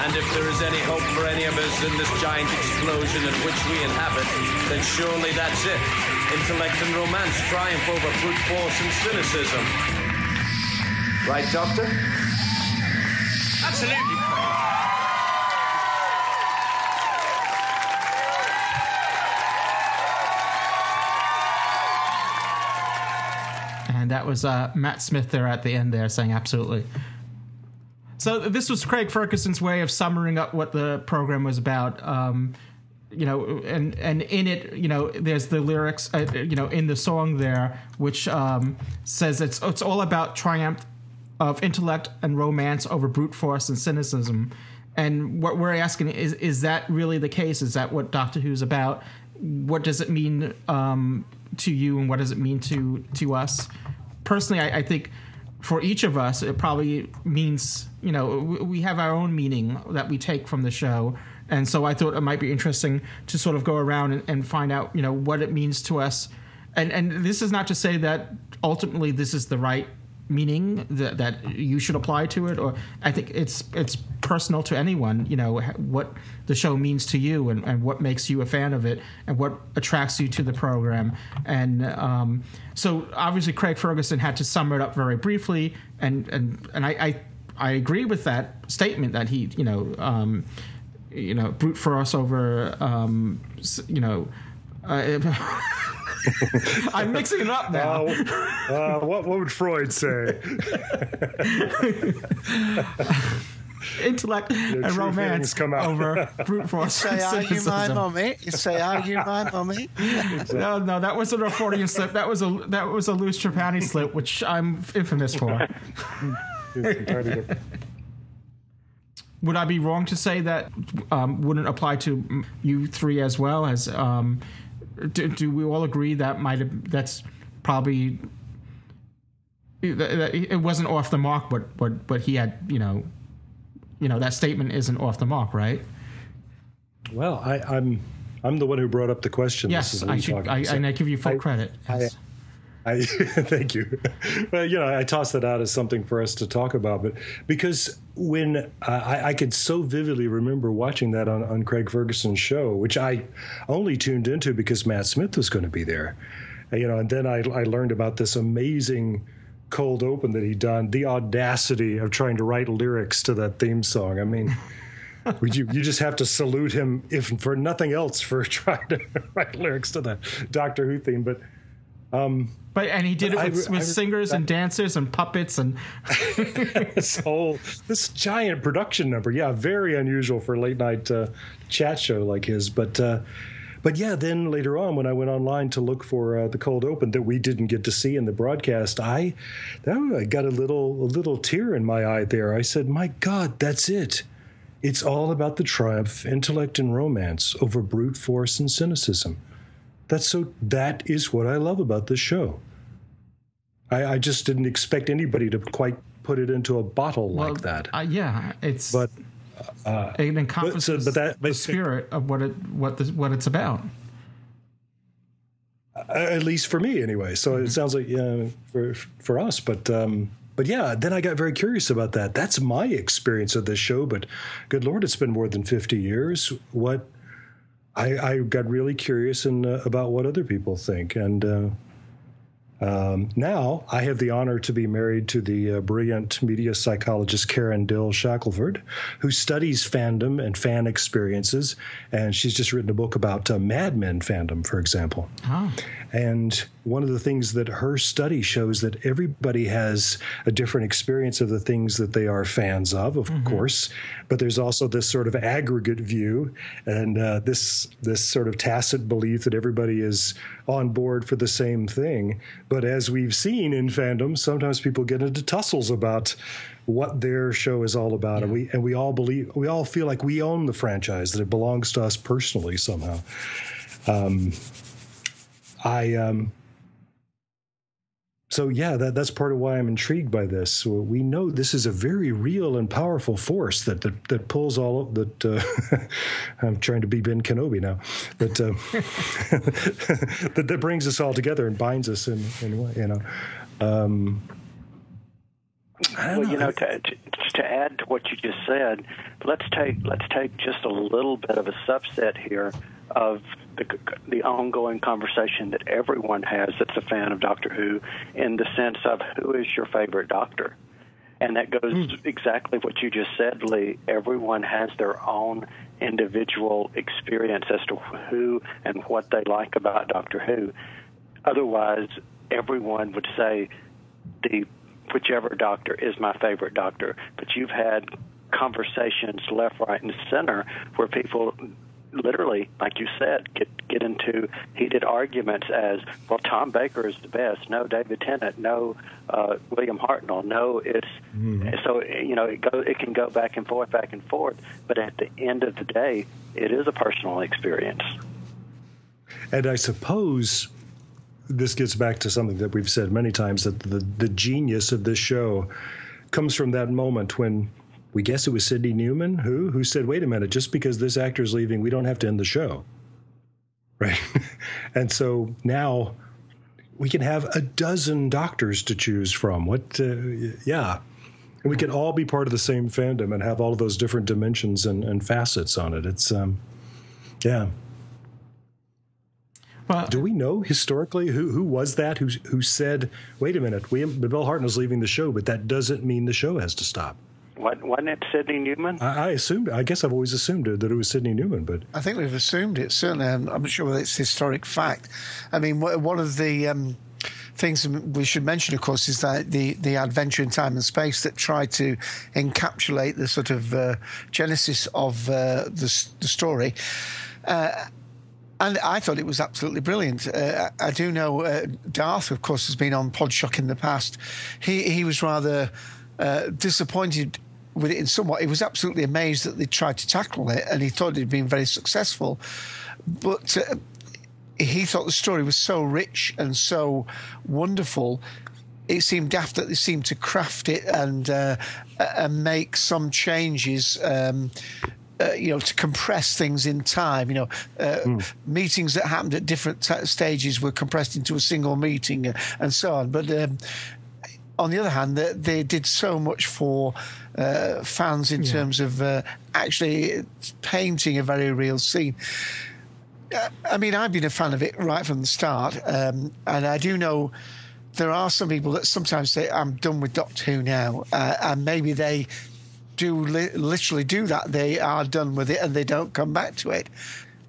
Speaker 5: And if there is any hope for any of us in this giant explosion in which we inhabit, then surely that's it. Intellect and romance triumph over brute force and cynicism. Right, Doctor? Absolutely.
Speaker 1: Was uh, Matt Smith there at the end there saying absolutely. So this was Craig Ferguson's way of summing up what the program was about. Um, you know, and and in it, you know, there's the lyrics, uh, you know, in the song there, which um, says it's it's all about triumph of intellect and romance over brute force and cynicism. And what we're asking is, is that really the case? Is that what Doctor Who's about? What does it mean um, to you, and what does it mean to to us? Personally, I, I think for each of us, it probably means you know we have our own meaning that we take from the show, and so I thought it might be interesting to sort of go around and, and find out you know what it means to us, and and this is not to say that ultimately this is the right meaning that, that you should apply to it or i think it's it's personal to anyone, you know, what the show means to you and, and what makes you a fan of it and what attracts you to the program. And um, so obviously Craig Ferguson had to sum it up very briefly. And, and, and I, I, I agree with that statement that he, you know, um, you know, brute force over, um, you know, uh, I'm mixing it up now.
Speaker 3: Uh, uh, what, what would Freud say?
Speaker 1: Intellect and romance come out. over brute force.
Speaker 2: Say, are you my mummy? You say, are you my mummy?
Speaker 1: no, no, that wasn't a Freudian slip. That was a that was a Louis Trapani slip, which I'm infamous for. Would I be wrong to say that um, wouldn't apply to you three as well as um, do, do we all agree that might have that's probably it wasn't off the mark, but but but he had you know, you know that statement isn't off the mark, right?
Speaker 3: Well, I, I'm I'm the one who brought up the question.
Speaker 1: Yes, I should. I, and I give you full I, credit. Yes.
Speaker 3: I, thank you. well, you know, I toss that out as something for us to talk about, but because when uh, I, I, could so vividly remember watching that on, on Craig Ferguson's show, which I only tuned into because Matt Smith was going to be there, you know, and then I, I learned about this amazing cold open that he'd done, the audacity of trying to write lyrics to that theme song. I mean. you you just have to salute him if for nothing else for trying to write lyrics to the Doctor Who theme. But um,
Speaker 1: but and he did it with, I, with I, singers I, and dancers and puppets and
Speaker 3: this whole this giant production number. Yeah, very unusual for a late night uh, chat show like his. But uh, but yeah, then later on when I went online to look for uh, the cold open that we didn't get to see in the broadcast, I that, I got a little a little tear in my eye there. I said, "My God, that's it." It's all about the triumph, intellect, and romance over brute force and cynicism. That's so. That is what I love about this show. I, I just didn't expect anybody to quite put it into a bottle well, like that.
Speaker 1: Uh, yeah, it's
Speaker 3: but
Speaker 1: uh, it encompasses but, so, but that, but, the spirit of what it what the, what it's about.
Speaker 3: Uh, at least for me, anyway. So mm-hmm. it sounds like yeah, for for us, but. Um, but yeah, then I got very curious about that. That's my experience of this show. But good Lord, it's been more than 50 years. What I, I got really curious uh, about what other people think, and uh, um, now I have the honor to be married to the uh, brilliant media psychologist Karen Dill Shackleford, who studies fandom and fan experiences, and she's just written a book about uh, Mad Men fandom, for example. Oh. And one of the things that her study shows that everybody has a different experience of the things that they are fans of, of mm-hmm. course, but there's also this sort of aggregate view and uh, this this sort of tacit belief that everybody is on board for the same thing. But as we've seen in fandom, sometimes people get into tussles about what their show is all about, yeah. and we and we all believe we all feel like we own the franchise that it belongs to us personally somehow. Um, I um, so yeah, that, that's part of why I'm intrigued by this. We know this is a very real and powerful force that that, that pulls all of that. Uh, I'm trying to be Ben Kenobi now, but uh, that, that brings us all together and binds us in in you know. Um,
Speaker 4: well, know. you know, to, to, to add to what you just said, let's take let's take just a little bit of a subset here of the, the ongoing conversation that everyone has that's a fan of Doctor Who in the sense of who is your favorite Doctor. And that goes mm. exactly what you just said, Lee. Everyone has their own individual experience as to who and what they like about Doctor Who. Otherwise, everyone would say the whichever doctor is my favorite doctor. But you've had conversations left, right, and center where people literally, like you said, get get into heated arguments as well. Tom Baker is the best. No, David Tennant. No, uh, William Hartnell. No, it's mm-hmm. so you know it go it can go back and forth, back and forth. But at the end of the day, it is a personal experience.
Speaker 3: And I suppose this gets back to something that we've said many times that the the genius of this show comes from that moment when we guess it was Sydney Newman who who said, "Wait a minute, just because this actor is leaving, we don't have to end the show." Right? and so now we can have a dozen doctors to choose from. What uh, yeah. And we can all be part of the same fandom and have all of those different dimensions and, and facets on it. It's, um, yeah. Well, do we know historically who who was that who who said, "Wait a minute, we Bill Hartnell's leaving the show, but that doesn't mean the show has to stop."
Speaker 4: What, wasn't it Sydney Newman?
Speaker 3: I, I, assumed. I guess I've always assumed that it was Sydney Newman, but
Speaker 2: I think we've assumed it. Certainly, I'm, I'm not sure whether it's historic fact. I mean, one of the um, things we should mention, of course, is that the, the adventure in time and space that tried to encapsulate the sort of uh, genesis of uh, the, the story. Uh, and I thought it was absolutely brilliant. Uh, I do know uh, Darth, of course, has been on Podshock in the past. He he was rather uh, disappointed with it in somewhat. He was absolutely amazed that they tried to tackle it, and he thought it had been very successful. But uh, he thought the story was so rich and so wonderful. It seemed daft that they seemed to craft it and uh, and make some changes um, uh, you know, to compress things in time. You know, uh, mm. meetings that happened at different t- stages were compressed into a single meeting, uh, and so on. But um, on the other hand, they, they, did so much for uh, fans in yeah. terms of uh, actually painting a very real scene. I mean, I've been a fan of it right from the start, um, and I do know there are some people that sometimes say, "I'm done with Doctor Who now," and maybe they do li- literally do that. They are done with it and they don't come back to it.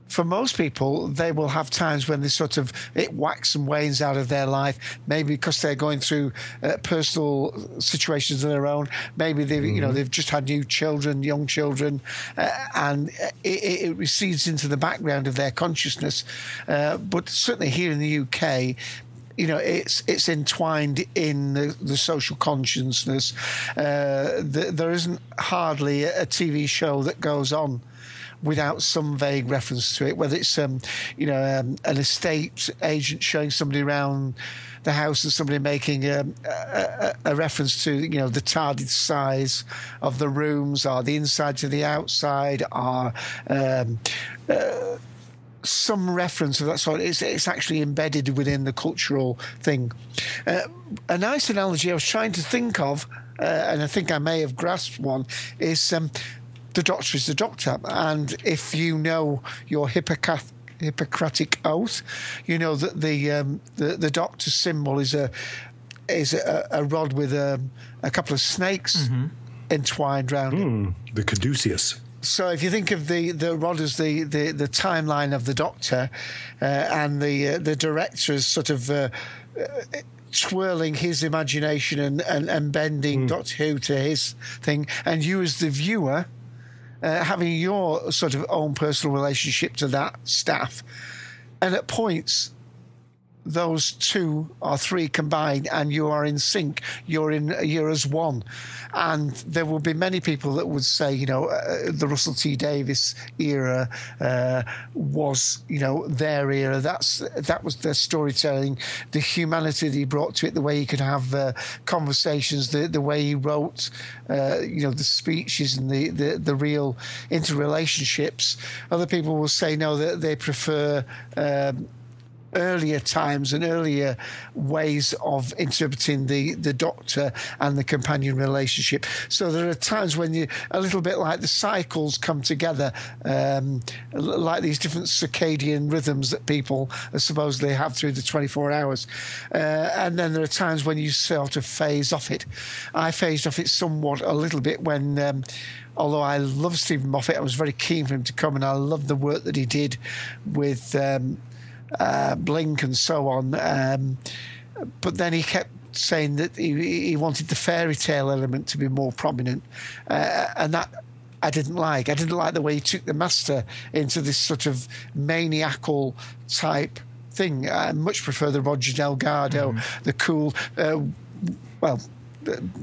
Speaker 2: For most people, they will have times when they sort of it whacks and wanes out of their life. Maybe because they're going through uh, personal situations of their own. Maybe they, mm-hmm. you know, mm-hmm. they've just had new children, young children, uh, and it, it, recedes into the background of their consciousness. Uh, but certainly here in the UK, you know, it's it's entwined in the, the social consciousness. Uh, the, there isn't hardly a TV show that goes on without some vague reference to it, whether it's um, you know um, an estate agent showing somebody around the house and somebody making um, a, a, a, reference to you know the TARDIS size of the rooms, or the inside to the outside, or um, uh, some reference of that sort. It's, it's actually embedded within the cultural thing. Uh, a nice analogy I was trying to think of, uh, and I think I may have grasped one, is um, the doctor is the doctor. And if you know your Hippocratic Hippocratic oath. You know that the um, the, the doctor's symbol is a is a, a rod with a, a couple of snakes mm-hmm. entwined around mm, it.
Speaker 3: Hmm, the caduceus
Speaker 2: so if you think of the the rod as the, the, the timeline of the Doctor, uh, and the uh, the director is sort of. Uh, twirling his imagination and, and, and bending mm. Doctor Who to his thing, and you as the viewer uh, having your sort of own personal relationship to that staff, and at points those two or three combined and you are in sync you're in you're as one. And there will be many people that would say you know uh, the Russell T Davies era uh, was you know their era. That's that was their storytelling the humanity that he brought to it the way he could have uh, conversations the the way he wrote uh, you know the speeches and the the, the real interrelationships. Other people will say no that they prefer um, earlier times and earlier ways of interpreting the, the doctor and the companion relationship. So there are times when you, a little bit like the cycles come together, um, like these different circadian rhythms that people supposedly have through the 24 hours. Uh, and then there are times when you sort of phase off it. I phased off it somewhat a little bit when. Um, although I love Steven Moffat, I was very keen for him to come, and I love the work that he did with um, uh, Blink and so on. Um, but then he kept saying that he, he, wanted the fairy tale element to be more prominent, uh, and that I didn't like. I didn't like the way he took the master into this sort of maniacal type thing. I much prefer the Roger Delgado, mm. the cool, uh, well,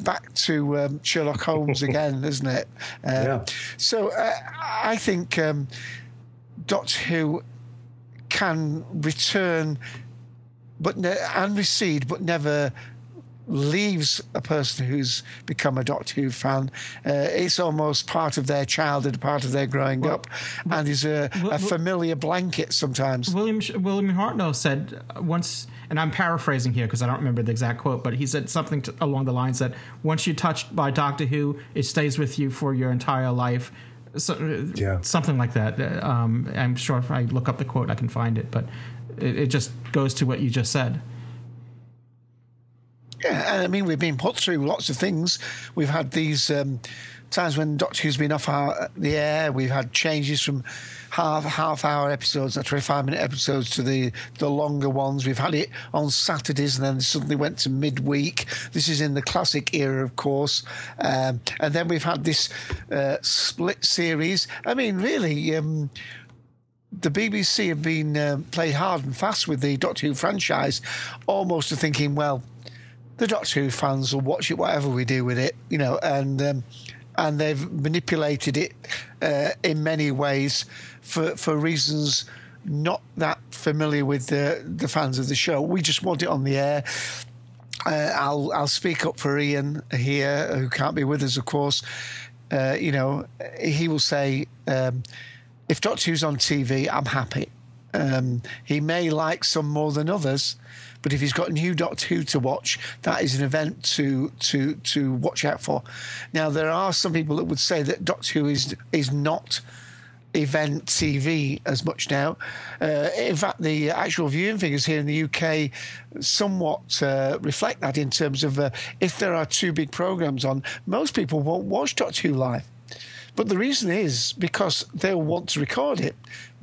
Speaker 2: back to um, Sherlock Holmes again, isn't it? Uh, yeah. So uh, I think um, Doctor Who can return but ne- and recede, but never leaves a person who's become a Doctor Who fan. Uh, it's almost part of their childhood, part of their growing well, up, and is a, well, a familiar blanket sometimes.
Speaker 1: William William Hartnell said once, and I'm paraphrasing here because I don't remember the exact quote, but he said something to, along the lines that once you're touched by Doctor Who, it stays with you for your entire life. So, yeah. something like that. Um, I'm sure if I look up the quote, I can find it, but it, it just goes to what you just said.
Speaker 2: Yeah, I mean, we've been put through lots of things. We've had these um, times when Doctor Who's been off our, the air. We've had changes from half half hour episodes, twenty five minute episodes, to the the longer ones. We've had it on Saturdays, and then suddenly went to midweek. This is in the classic era, of course. Um, and then we've had this uh, split series. I mean, really. Um, the BBC have been uh, played hard and fast with the Doctor Who franchise, almost to thinking, well, the Doctor Who fans will watch it whatever we do with it, you know, and um, and they've manipulated it uh, in many ways for for reasons not that familiar with the the fans of the show. We just want it on the air. Uh, I'll I'll speak up for Ian here, who can't be with us, of course. Uh, you know, he will say, um, if Doctor Who's on TV, I'm happy. Um, he may like some more than others, but if he's got new Doctor Who to watch, that is an event to to to watch out for. Now there are some people that would say that Doctor Who is is not event TV as much now. Uh, in fact, the actual viewing figures here in the UK somewhat uh, reflect that in terms of uh, if there are two big programs on, most people won't watch Doctor Who live. But the reason is because they'll want to record it.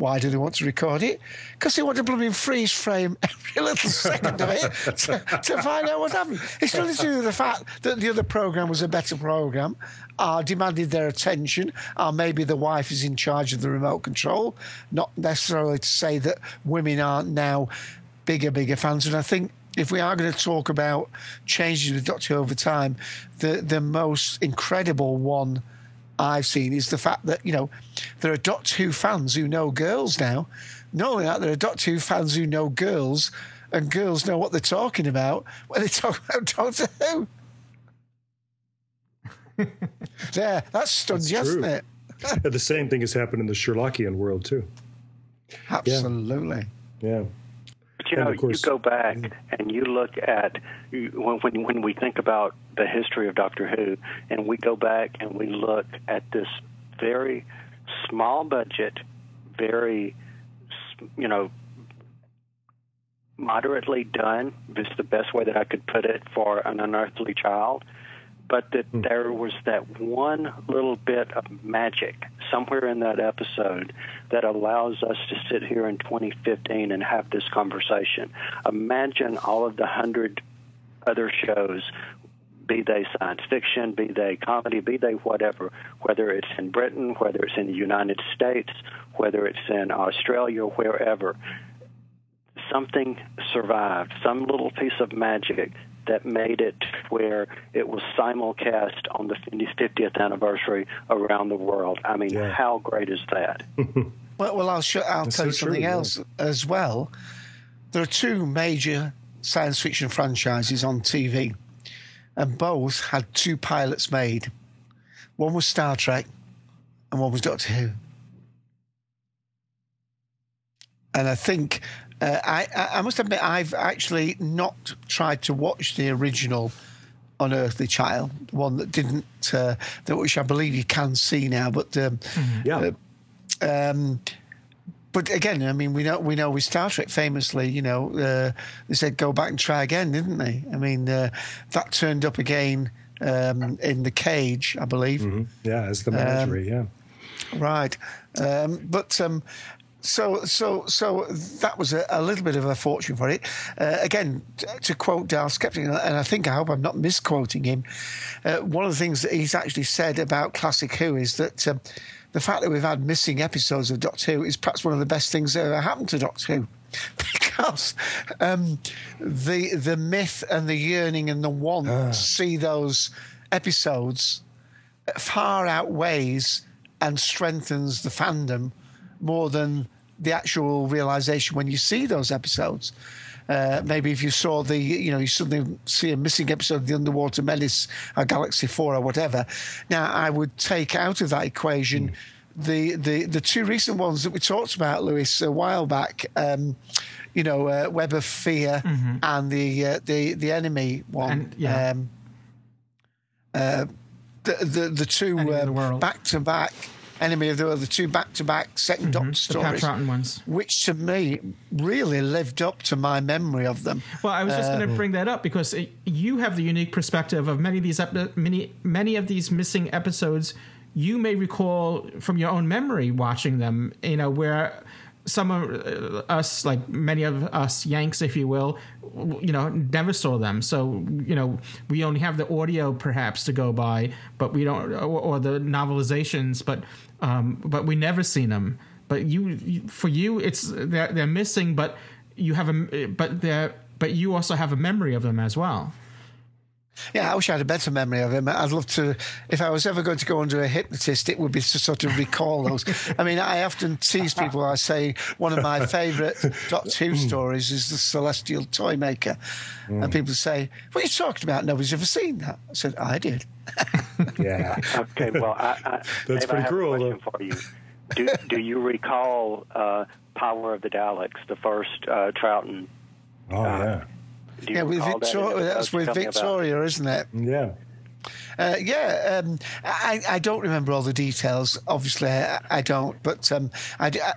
Speaker 2: Why do they want to record it? Because they want to blooming freeze frame every little second of it to, to, find out what happened. It's nothing to do with the fact that the other program was a better program, or demanded their attention, or maybe the wife is in charge of the remote control. Not necessarily to say that women aren't now bigger, bigger fans. And I think if we are going to talk about changes with Doctor over time, the the most incredible one I've seen is the fact that, you know, there are Doctor Who fans who know girls now. Not only that, there are Doctor Who fans who know girls, and girls know what they're talking about when they talk about Doctor Who. yeah, that's stunned you, isn't it?
Speaker 3: the same thing has happened in the Sherlockian world, too.
Speaker 2: Absolutely.
Speaker 3: yeah. yeah.
Speaker 4: But you know, you go back and you look at when, when when we think about the history of Doctor Who, and we go back and we look at this very small budget, very you know moderately done. This is the best way that I could put it for an unearthly child but that hmm. there was that one little bit of magic somewhere in that episode that allows us to sit here in 2015 and have this conversation. Imagine all of the hundred other shows be they science fiction, be they comedy, be they whatever, whether it's in Britain, whether it's in the United States, whether it's in Australia, wherever, something survived, some little piece of magic that made it where it was simulcast on the 50th anniversary around the world. I mean, yeah. how great is that?
Speaker 2: well, well, I'll, show, I'll tell so you something true, else yeah. as well. There are two major science fiction franchises on TV, and both had two pilots made. One was Star Trek, and one was Doctor Who. And I think uh, I, I must admit, I've actually not tried to watch the original Unearthly Child, one that didn't, uh, that which I believe you can see now. But um,
Speaker 3: mm-hmm. yeah. Uh, um,
Speaker 2: but again, I mean, we know we know with Star Trek famously, you know, uh, they said go back and try again, didn't they? I mean, uh, that turned up again um, in the cage, I believe.
Speaker 3: Mm-hmm. Yeah, as the menagerie. Um,
Speaker 2: yeah, right. Um, but um, so, so, so that was a, a, little bit of a fortune for it. Uh, again, to quote Dal Skeptic, and I think I hope I'm not misquoting him. Uh, one of the things that he's actually said about Classic Who is that um, the fact that we've had missing episodes of Doctor Who is perhaps one of the best things that ever happened to Doctor Who, because um, the the myth and the yearning and the want uh. to see those episodes far outweighs and strengthens the fandom more than the actual realization when you see those episodes. Uh, maybe if you saw the, you know, you suddenly see a missing episode of the Underwater Menace or Galaxy 4 or whatever. Now, I would take out of that equation. Mm. The, the the two recent ones that we talked about, Louis, a while back, um, you know, uh, Web of Fear mm-hmm. and the uh, the the enemy one. And, yeah. Um, uh, the, the the two back to back enemy of the world, the two back to back second mm-hmm. Doctor stories,
Speaker 1: the ones,
Speaker 2: which to me really lived up to my memory of them.
Speaker 1: Well, I was just going to uh, bring that up because it, you have the unique perspective of many of these many many of these missing episodes. You may recall from your own memory watching them, you know, where some of uh, us, like many of us Yanks, if you will, you know, never saw them. So, you know, we only have the audio perhaps to go by, but we don't, or, or the novelizations, but, um, but we never seen them. But you, for you, it's they're they're missing, but you have a, but they're, but you also have a memory of them as well.
Speaker 2: Yeah, I wish I had a better memory of him. I'd love to, if I was ever going to go under a hypnotist, it would be to sort of recall those. I mean, I often tease people. I say one of my favourite Doctor Who stories is the Celestial Toymaker, mm. and people say, "What are you talking about? Nobody's ever seen that." I said, "I did."
Speaker 3: yeah.
Speaker 4: Okay. Well, I, I,
Speaker 3: that's pretty cruel.
Speaker 4: For you. Do, do you recall uh, Power of the Daleks, the first uh, Troughton?
Speaker 3: Oh uh, yeah
Speaker 2: yeah, with Victoria, that that's with Victoria,
Speaker 3: about?
Speaker 2: isn't it?
Speaker 3: Yeah.
Speaker 2: Uh, yeah, um, I, I don't remember all the details. Obviously, I, I don't. But um, I, I,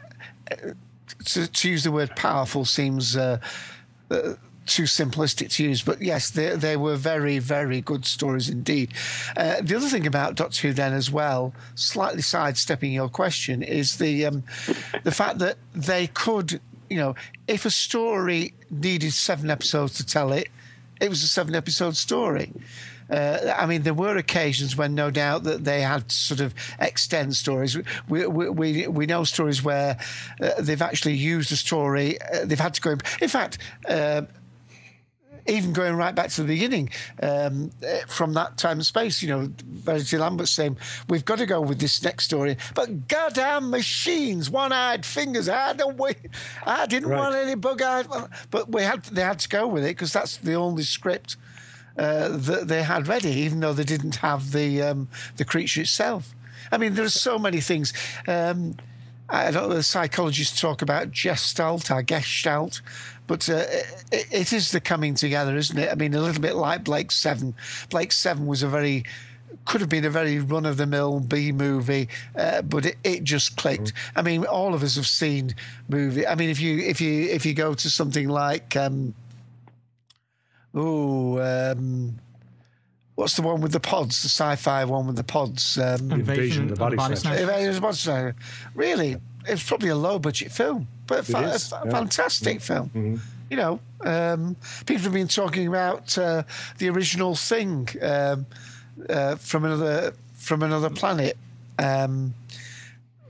Speaker 2: to, to, use the word powerful seems uh, uh, too simplistic to use. But yes, they, they were very, very good stories indeed. Uh, the other thing about Doctor Who, then, as well, slightly sidestepping your question, is the um, the fact that they could you know, if a story needed seven episodes to tell it, it was a seven episode story. Uh, I mean, there were occasions when, no doubt, that they had to sort of extend stories. We we we, we know stories where uh, they've actually used a story. Uh, they've had to go. In, in fact uh, even going right back to the beginning, um, from that time and space, you know, Verity Lambert saying, we've got to go with this next story. But goddamn machines, one-eyed fingers. I don't wait. I didn't right. want any bug-eyed. But we had they had to go with it because that's the only script uh, that they had ready, even though they didn't have the um, the creature itself. I mean, there are so many things. Um, I don't know, the psychologists talk about gestalt, or gestalt, but uh, it, it is the coming together, isn't it? I mean, a little bit like Blake Seven. Blake Seven was a very could have been a very run of the mill B movie, uh, but it, it just clicked. Mm-hmm. I mean, all of us have seen movie. I mean, if you if you if you go to something like, um, oh, um, what's the one with the pods? The sci-fi one with the pods?
Speaker 1: Um, Invasion, of the Body, body Snatchers.
Speaker 2: Invasion of the Body Snatchers. Really, it's probably a low budget film, but a, a, a fantastic mm-hmm. film. Mm-hmm. You know, um, people have been talking about uh, the original thing um, uh, from another from another planet. Um,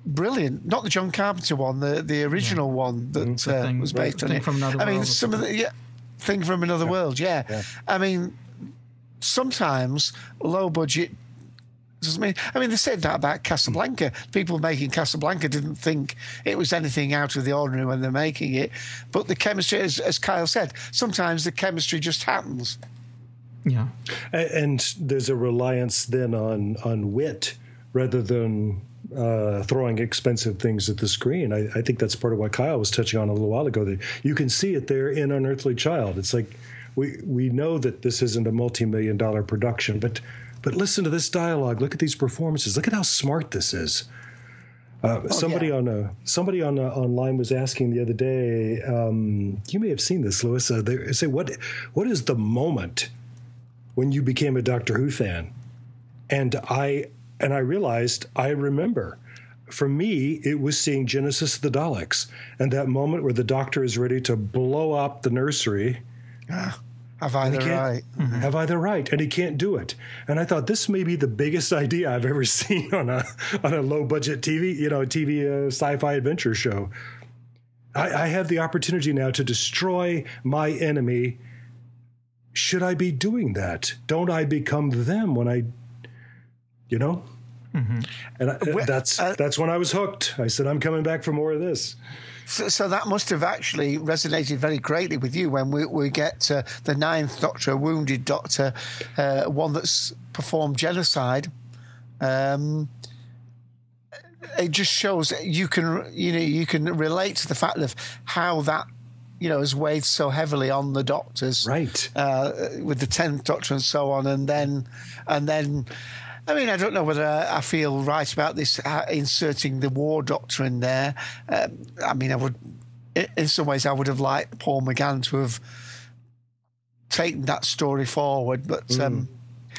Speaker 2: brilliant, not the John Carpenter one, the the original yeah. one that mm-hmm. uh, was based on it.
Speaker 1: From another
Speaker 2: I mean, some of the yeah, thing from another yeah. world. Yeah. yeah, I mean, sometimes low budget doesn't mean. I mean, they said that about Casablanca. People making Casablanca didn't think it was anything out of the ordinary when they're making it. But the chemistry, as, as Kyle said, sometimes the chemistry just happens.
Speaker 1: Yeah,
Speaker 3: and there's a reliance then on on wit rather than uh, throwing expensive things at the screen. I, I, think that's part of what Kyle was touching on a little while ago. That you can see it there in Unearthly Child. It's like we we know that this isn't a multi million dollar production, but but listen to this dialogue. Look at these performances. Look at how smart this is. Uh, oh, somebody yeah. on a somebody on a, online was asking the other day. Um, you may have seen this, Louis. Uh, they say, "What what is the moment when you became a Doctor Who fan?" And I and I realized I remember. For me, it was seeing Genesis of the Daleks and that moment where the Doctor is ready to blow up the nursery.
Speaker 2: Ah. Have I the right?
Speaker 3: Mm-hmm. Have I the right? And he can't do it. And I thought this may be the biggest idea I've ever seen on a on a low budget TV, you know, TV uh, sci-fi adventure show. I, I have the opportunity now to destroy my enemy. Should I be doing that? Don't I become them when I, you know? Mm-hmm. And I, that's uh, that's when I was hooked. I said, "I'm coming back for more of this."
Speaker 2: So, so, that must have actually resonated very greatly with you when we, we get uh, the Ninth Doctor, a wounded Doctor, uh, one that's performed genocide. Um, it just shows you can you know you can relate to the fact of how that you know has weighed so heavily on the doctors,
Speaker 3: right?
Speaker 2: Uh, with the Tenth Doctor and so on, and then and then I mean, I don't know whether I feel right about this uh, inserting the War Doctor there. Um, I mean, I would, in some ways, I would have liked Paul McGann to have taken that story forward, but. Mm. Um,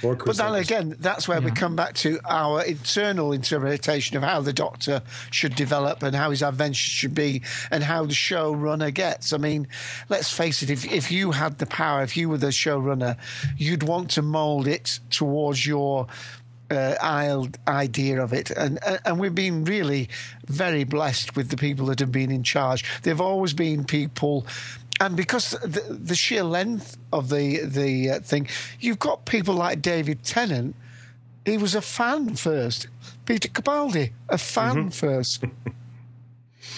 Speaker 2: but then again, that's where yeah. we come back to our internal interpretation of how the Doctor should develop and how his adventures should be and how the showrunner gets. I mean, let's face it, if, if you had the power, if you were the showrunner, you'd want to mould it towards your uh, idea of it, and and we've been really very blessed with the people that have been in charge. They've always been people. And because the, the sheer length of the the uh, thing, you've got people like David Tennant. He was a fan first. Peter Capaldi, a fan mm-hmm. first.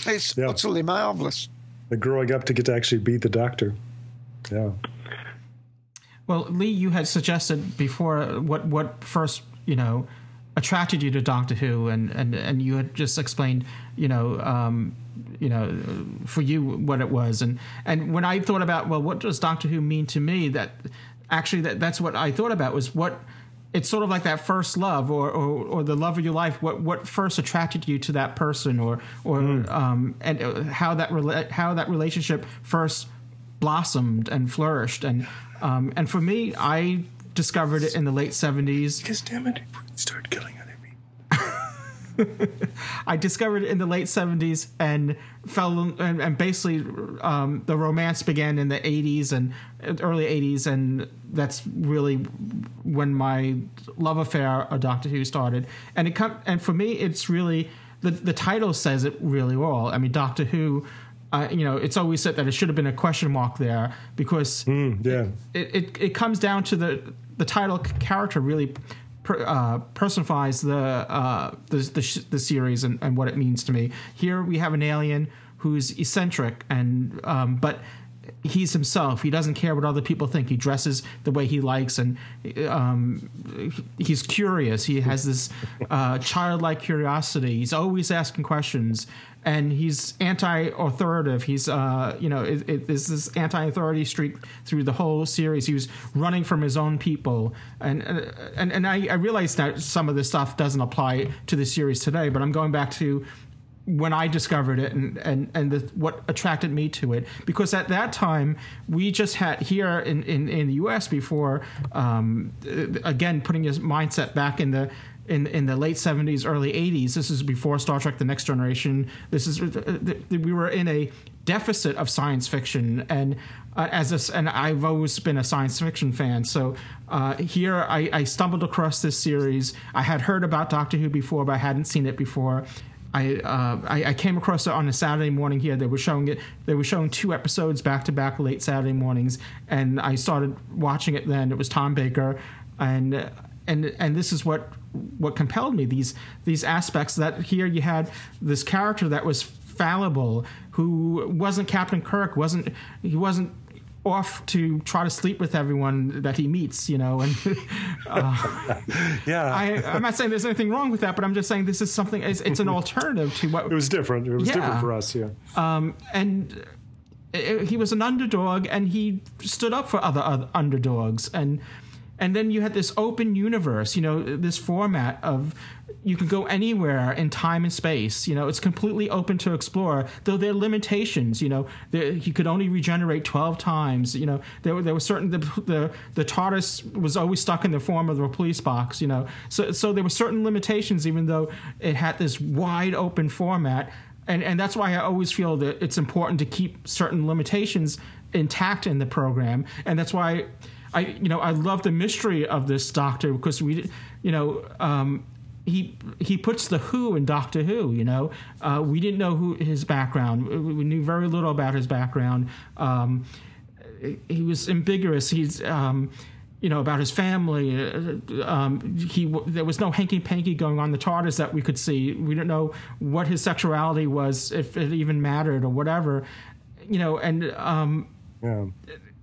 Speaker 2: It's yeah. utterly marvelous.
Speaker 3: The growing up to get to actually be the doctor. Yeah.
Speaker 1: Well, Lee, you had suggested before what what first you know attracted you to Doctor Who, and and and you had just explained, you know, um, you know, for you what it was, and and when I thought about, well, what does Doctor Who mean to me? That actually, that that's what I thought about was what it's sort of like that first love or, or, or, the love of your life. What what first attracted you to that person, or or mm. um, and uh, how that rela- how that relationship first blossomed and flourished, and um, and for me, I discovered it in the late 70s.
Speaker 3: Because damn it, started killing other
Speaker 1: people. I discovered it in the late 70s and fell and, and basically um, the romance began in the 80s and early 80s and that's really when my love affair of Doctor Who started. And it come and for me it's really the the title says it really well. I mean Doctor Who uh, you know, it's always said that it should have been a question mark there because
Speaker 3: mm, yeah.
Speaker 1: it, it, it comes down to the the title character really per, uh, personifies the, uh, the the, the series and, and, what it means to me. Here we have an alien who's eccentric and um, but he's himself. He doesn't care what other people think. He dresses the way he likes, and um, he's curious. He has this uh, childlike curiosity. He's always asking questions, and he's anti-authoritative. He's, uh, you know, it, it, this anti-authority streak through the whole series. He was running from his own people, and and and I, I realize that some of this stuff doesn't apply to the series today. But I'm going back to when I discovered it and and and the, what attracted me to it because at that time we just had here in in, in the U.S. before um, again putting his mindset back in the in in the late 70s early 80s this is before Star Trek the next generation this is we were in a deficit of science fiction and uh, as a, and I've always been a science fiction fan so uh, here I, I stumbled across this series I had heard about Doctor Who before but I hadn't seen it before I, uh, I, I came across it on a Saturday morning here. They were showing it. They were showing two episodes back to back late Saturday mornings, and I started watching it. Then it was Tom Baker, and and and this is what what compelled me. These these aspects that here you had this character that was fallible, who wasn't Captain Kirk, wasn't he wasn't off to try to sleep with everyone that he meets, you know. And
Speaker 3: uh, yeah,
Speaker 1: I, am not saying there's anything wrong with that, but I'm just saying this is something. It's, it's an alternative to what
Speaker 3: it was different. It was yeah. different for us, yeah.
Speaker 1: Um, and it, he was an underdog, and he stood up for other, other underdogs, and and then you had this open universe, you know, this format of you can go anywhere in time and space. You know, it's completely open to explore. Though there are limitations. You know, there, he could only regenerate twelve times. You know, there were there was certain the, the the TARDIS was always stuck in the form of the police box. You know, so so there were certain limitations, even though it had this wide open format. And and that's why I always feel that it's important to keep certain limitations intact in the program. And that's why. I you know I love the mystery of this Doctor because we you know um, he he puts the Who in Doctor Who. You know, uh, we didn't know who his background. We knew very little about his background. Um, he was ambiguous. He's um, you know about his family. Uh, um, he there was no hanky panky going on the TARDIS that we could see. We didn't know what his sexuality was, if it even mattered or whatever. You know, and um,
Speaker 3: Yeah.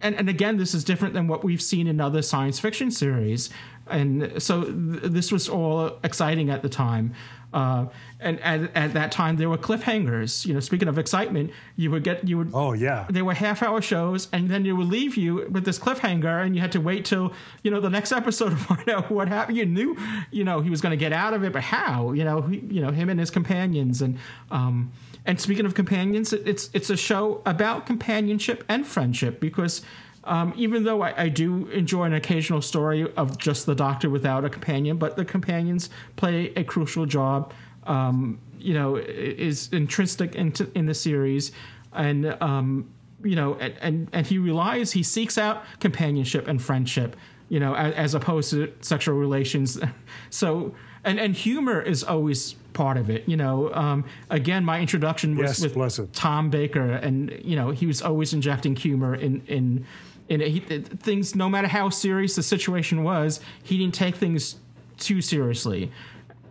Speaker 1: And and again, this is different than what we've seen in other science fiction series, and so th- this was all exciting at the time. Uh, and at, at that time, there were cliffhangers. You know, speaking of excitement, you would get you would
Speaker 3: Oh yeah.
Speaker 1: they were half hour shows and then they would leave you with this cliffhanger and you had to wait till you know the next episode to find out what happened you knew you know he was going to get out of it but how you know he, you know him and his companions and um and speaking of companions it, it's it's a show about companionship and friendship because um, even though I, I do enjoy an occasional story of just the doctor without a companion, but the companions play a crucial job. Um, you know, is intrinsic into in the series, and um, you know, and, and and he relies, he seeks out companionship and friendship. You know, as, as opposed to sexual relations. So, and and humor is always part of it. You know, um, again, my introduction was
Speaker 3: Yes,
Speaker 1: with
Speaker 3: it.
Speaker 1: Tom Baker, and you know, he was always injecting humor in in in. He, things. No matter how serious the situation was, he didn't take things too seriously.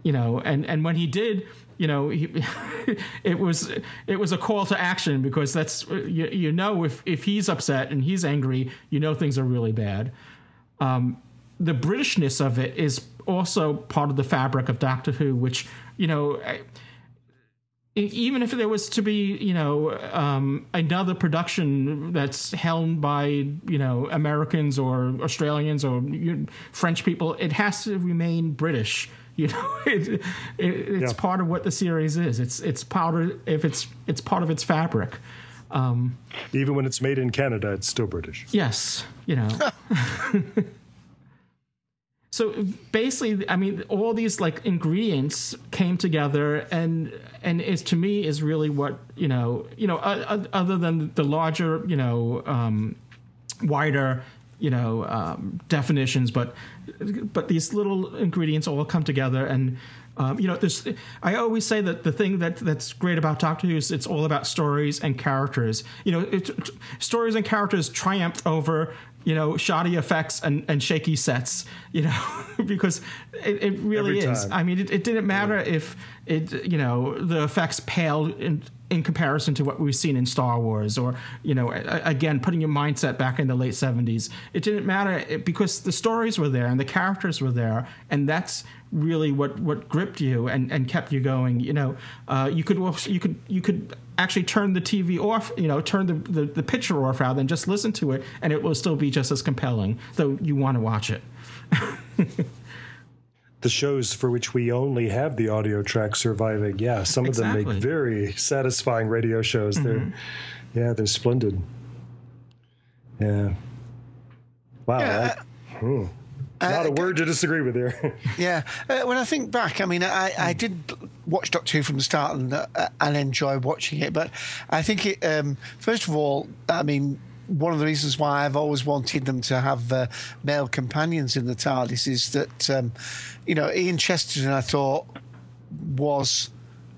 Speaker 1: You know, and and when he did. You know, he, it was it was a call to action because that's you, you know if if he's upset and he's angry, you know things are really bad um, the Britishness of it is also part of the fabric of Doctor Who, which you know. I- e- Even if there was to be, you know, um, another production that's helmed by, you know, Americans or Australians or French people, it has to remain British. You know, it, it, it's
Speaker 3: Yeah.
Speaker 1: part of what the series is. It's it's part of if it's it's part of its fabric. Um,
Speaker 3: Even when it's made in Canada, it's still British.
Speaker 1: Yes, you know. so basically, I mean, all these like ingredients came together, and and is to me is really what you know, you know, uh, other than the larger, you know, um, wider, you know, um, definitions, but but these little ingredients all come together and. Um, you know, this. I always say that the thing that that's great about Doctor Who is it's all about stories and characters. You know, it, t- stories and characters triumph over you know shoddy effects and, and shaky sets. You know, because it, it really is. I mean, it, it didn't matter if it you know the effects paled in in comparison to what we've seen in Star Wars or you know again putting your mindset back in the late 70s it didn't matter because the stories were there and the characters were there and that's really what what gripped you and and kept you going you know uh, you could you could you could actually turn the TV off you know turn the, the the picture off rather than just listen to it and it will still be just as compelling though you want to watch it
Speaker 3: The shows for which we only have the audio track surviving, yeah, some of them
Speaker 1: Exactly. Mm-hmm.
Speaker 3: make very satisfying radio shows. They're, yeah, they're splendid. Yeah. Wow.
Speaker 2: Yeah,
Speaker 3: I- hmm. Not a word to disagree with there.
Speaker 2: Yeah, uh, when I think back, I mean, I, I did watch Doctor Who from the start and uh, and enjoy watching it. But I think it, um, first of all, I mean, one of the reasons why I've always wanted them to have uh, male companions in the TARDIS is that, um, you know, Ian Chesterton, I thought was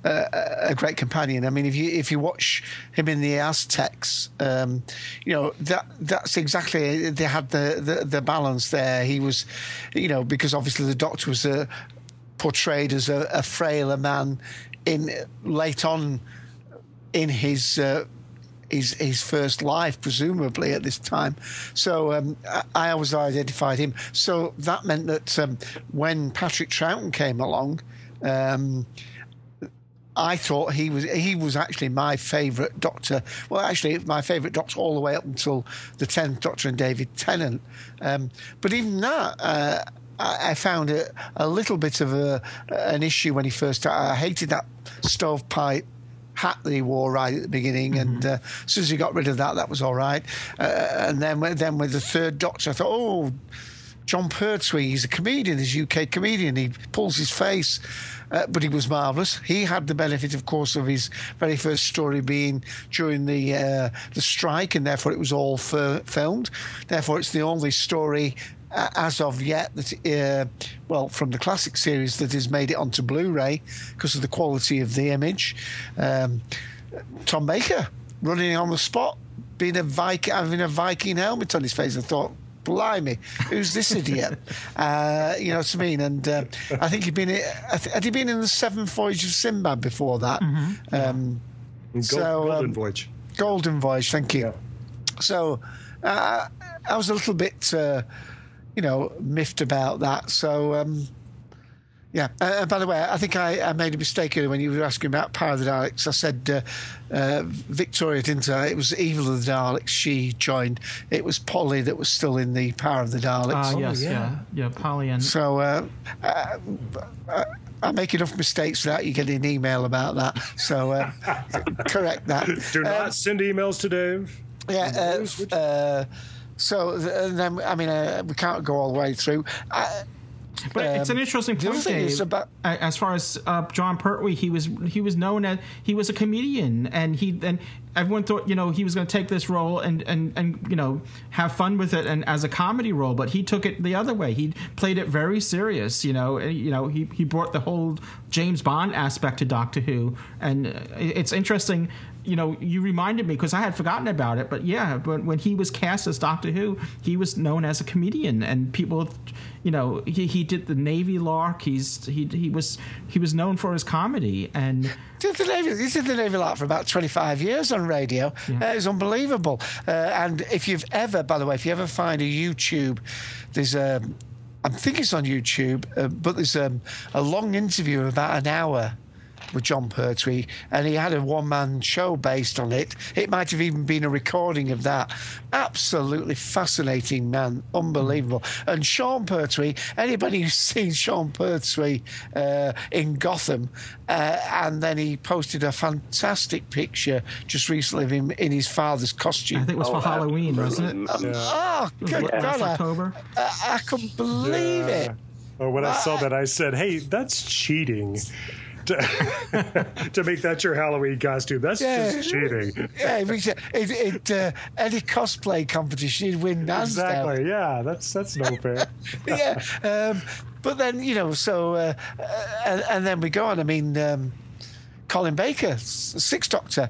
Speaker 2: a great companion. I mean, if you if you watch him in the Aztecs, um, you know that that's exactly they had the, the the balance there. He was, you know, because obviously the Doctor was uh, portrayed as a, a frailer man in late on in his. Uh, his his first life, presumably at this time. So um, I, I always identified him. So that meant that um, when Patrick Troughton came along, um, I thought he was he was actually my favourite Doctor. Well, actually, my favourite Doctor all the way up until the tenth Doctor and David Tennant. Um, but even that. Uh, I I found it a little bit of a, an issue when he first started. I hated that stovepipe hat that he wore right at the beginning, and uh, as soon as he got rid of that, that was all right. Uh, and then, then with the third Doctor, I thought, oh, Jon Pertwee, he's a comedian, he's a UK comedian. He pulls his face, uh, but he was marvellous. He had the benefit, of course, of his very first story being during the uh, the strike, and therefore it was all fir- filmed. Therefore, it's the only story. uh, As of yet, that uh, well, from the classic series that has made it onto Blu-ray because of the quality of the image. Um, Tom Baker running on the spot, being a Viking, having a Viking helmet on his face. I thought, blimey, who's this idiot? uh, you know what I mean? And uh, I think he'd been had he been in the Seventh Voyage of Sinbad before that.
Speaker 1: Mm-hmm.
Speaker 2: Um,
Speaker 3: Gold,
Speaker 2: so,
Speaker 3: Golden
Speaker 2: um,
Speaker 3: Voyage.
Speaker 2: Golden Voyage, thank you.
Speaker 3: Yeah.
Speaker 2: So uh, I was a little bit, uh, you know, miffed about that. So. Um, yeah. Uh, and by the way, I think I, I, made a mistake earlier when you were asking about Power of the Daleks. I said uh, uh, Victoria, didn't I? It was Evil of the Daleks. She joined. It was Polly that was still in the Power of the Daleks.
Speaker 1: Ah,
Speaker 3: Oh,
Speaker 1: yes,
Speaker 3: yeah.
Speaker 1: yeah, yeah, Polly and
Speaker 2: So uh, uh, uh, I make enough mistakes without you getting an email about that. So uh, correct that.
Speaker 3: Do not
Speaker 2: Um,
Speaker 3: send emails to Dave.
Speaker 2: yeah. Uh, uh, so and then I mean uh, we can't go all the way through. Uh,
Speaker 1: But it's an
Speaker 2: Um,
Speaker 1: interesting point, Dave.
Speaker 2: about-
Speaker 1: as far as uh, Jon Pertwee, he was he was known as he was a comedian, and he and everyone thought you know he was going to take this role and and and you know have fun with it and as a comedy role, but he took it the other way. He played it very serious. You know, and, you know he he brought the whole James Bond aspect to Doctor Who, and uh, it's interesting. You know, you reminded me because I had forgotten about it, but yeah, but when he was cast as Doctor Who, he was known as a comedian, and people, you know, he, he did the Navy Lark. He's he he was he was known for his comedy, and
Speaker 2: did the Navy, he did the Navy Lark for about 25 years on radio. Uh, it was unbelievable. Uh, and if you've ever, by the way, if you ever find a YouTube, there's a, I think it's on YouTube, uh, but there's um, a long interview of about an hour with Jon Pertwee, and he had a one man show based on it. It might have even been a recording of that. Absolutely fascinating man, unbelievable. And Sean Pertwee, anybody who's seen Sean Pertwee uh, in Gotham, uh, and then he posted a fantastic picture just recently of him in his father's costume.
Speaker 1: I think it was
Speaker 4: Oh,
Speaker 1: for Halloween, wasn't it?
Speaker 4: absolutely. Um,
Speaker 2: Oh,
Speaker 1: It was
Speaker 2: good
Speaker 1: last
Speaker 2: God,
Speaker 1: October.
Speaker 2: I, I couldn't believe it.
Speaker 3: Oh, when I saw that, I said, "Hey, that's cheating." To, to make that your Halloween costume, that's
Speaker 2: Yeah.
Speaker 3: just cheating.
Speaker 2: Yeah, it, it, it, uh, any cosplay competition, he'd win down.
Speaker 3: Exactly. Yeah, that's that's no fair.
Speaker 2: yeah. Um, but then, you know, so, uh, uh, and, and then we go on. I mean, um, Colin Baker, S- Sixth Doctor,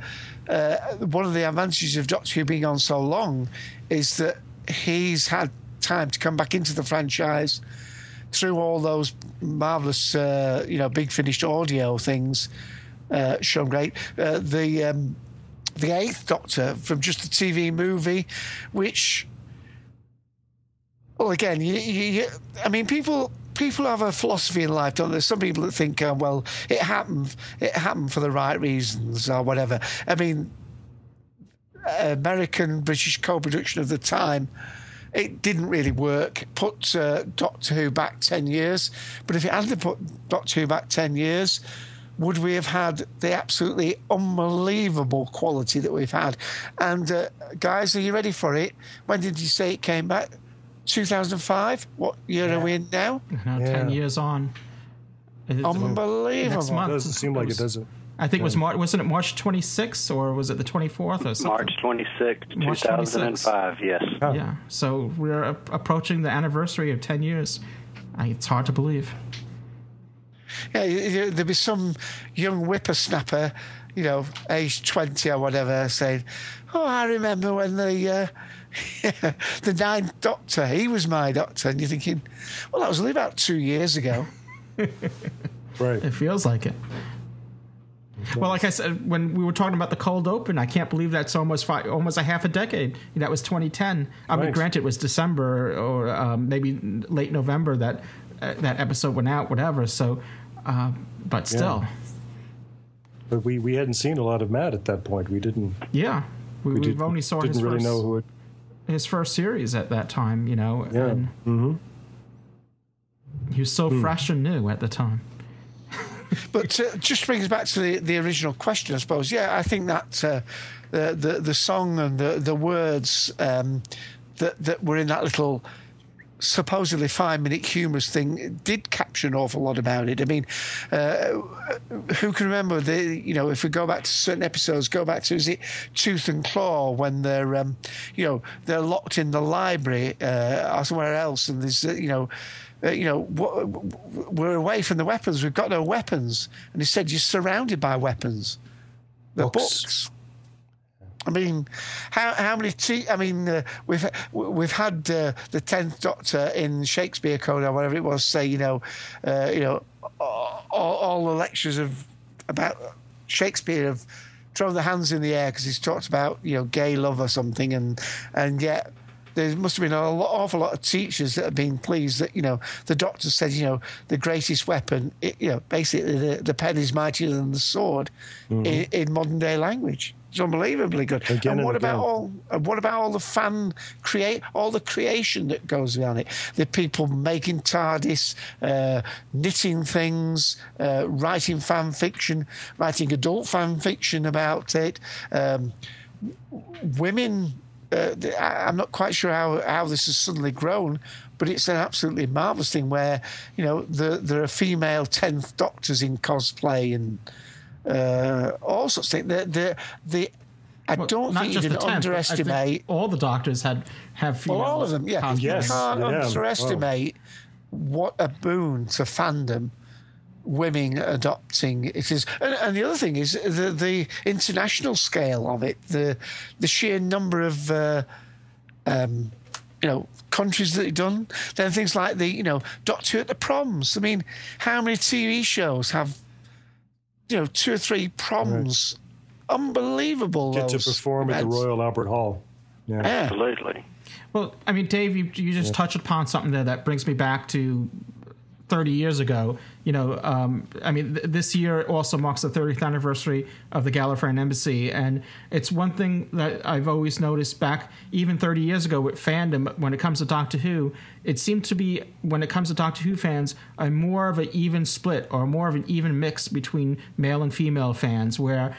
Speaker 2: uh, one of the advantages of Doctor Who being on so long is that he's had time to come back into the franchise through all those marvelous, uh, you know, big finished audio things, uh, shown great. Uh, the um, the Eighth Doctor from just the TV movie, which well, again, you, you, I mean, people people have a philosophy in life, don't there? Some people that think, uh, well, it happened, it happened for the right reasons or whatever. I mean, American British co-production of the time. It didn't really work. Put uh, Doctor Who back ten years, but if it hadn't put Doctor Who back ten years, would we have had the absolutely unbelievable quality that we've had? And uh, guys, are you ready for it? When did you say it came back? 2005. What year are we in now?
Speaker 1: Now, ten years on. It-
Speaker 2: Unbelievable.
Speaker 1: Next month.
Speaker 3: Doesn't seem like it does it.
Speaker 1: I think it was March. Wasn't it March 26th or was it the 24th or something?
Speaker 4: March 26, 2005, yes.
Speaker 1: Yeah. So we're a- approaching the anniversary of 10 years. I, it's hard to believe.
Speaker 2: Yeah, you- you- there'd be some young whippersnapper, you know, age 20 or whatever, saying, Oh, I remember when the. Uh, the ninth doctor, he was my doctor, and you're thinking, well, that was only about two years ago.
Speaker 3: Right.
Speaker 1: It feels like it. Well, like I said, when we were talking about the cold open, I can't believe that's almost five, almost a half a decade. That was 2010. I mean,
Speaker 3: Right.
Speaker 1: granted, it was December or um, maybe late November that uh, that episode went out, whatever. So, uh, but still,
Speaker 3: But we, we hadn't seen a lot of Matt at that point. We didn't.
Speaker 1: yeah, we,
Speaker 3: We did,
Speaker 1: only saw
Speaker 3: didn't
Speaker 1: his
Speaker 3: really
Speaker 1: first
Speaker 3: know who it.
Speaker 1: his first series at that time. You know,
Speaker 3: Yeah.
Speaker 1: and
Speaker 3: Mm-hmm.
Speaker 1: he was so fresh and new at the time.
Speaker 2: But uh, just brings back to the, the original question, I suppose. Yeah, I think that uh, the, the the song and the the words um, that that were in that little supposedly five minute humorous thing did capture an awful lot about it. I mean, uh, who can remember the you know if we go back to certain episodes, go back to is it Tooth and Claw when they're um, you know they're locked in the library uh, or somewhere else, and there's uh, you know. Uh, you know, we're away from the weapons. We've got no weapons. And he said, You're surrounded by weapons. The
Speaker 3: Books.
Speaker 2: books. I mean, how how many? Te- I mean, uh, we've we've had uh, the tenth Doctor in Shakespeare Code or whatever it was say, you know, uh, you know, all, all, the lectures of about Shakespeare have thrown their hands in the air because he's talked about you know gay love or something, and and yet there must have been an awful lot of teachers that have been pleased that you know the doctor said you know the greatest weapon it, you know basically the, the pen is mightier than the sword mm-hmm. in, in modern day language it's unbelievably good.
Speaker 3: Again
Speaker 2: and what
Speaker 3: and
Speaker 2: about all? What about all the fan create, all the creation that goes on it? The people making TARDIS, uh, knitting things, uh, writing fan fiction, writing adult fan fiction about it. Um, women. Uh, I'm not quite sure how, how this has suddenly grown, but it's an absolutely marvelous thing where you know the, there are female tenth doctors in cosplay and uh, all sorts of things. The, the, the, I well, don't think you can underestimate.
Speaker 1: all the doctors had have female
Speaker 2: well, all of them. Yeah,
Speaker 3: yes,
Speaker 2: you can't
Speaker 3: yeah.
Speaker 2: underestimate oh. what a boon to fandom women adopting it is. And, and, the other thing is the the international scale of it, the the sheer number of uh, um, you know countries that have done. Then things like the you know Doctor at the proms. I mean, how many TV shows have you know, two or three proms. Right. Unbelievable.
Speaker 3: Get to perform events. at the Royal Albert Hall.
Speaker 4: Yeah. Absolutely.
Speaker 1: Well, I mean, Dave, you, you just yeah. touched upon something there that brings me back to 30 years ago. You know, um, I mean, th- this year also marks the 30th anniversary of the Gallifreyan Embassy, and it's one thing that I've always noticed back even 30 years ago with fandom when it comes to Doctor Who. It seemed to be when it comes to Doctor Who fans a more of an even split or more of an even mix between male and female fans, where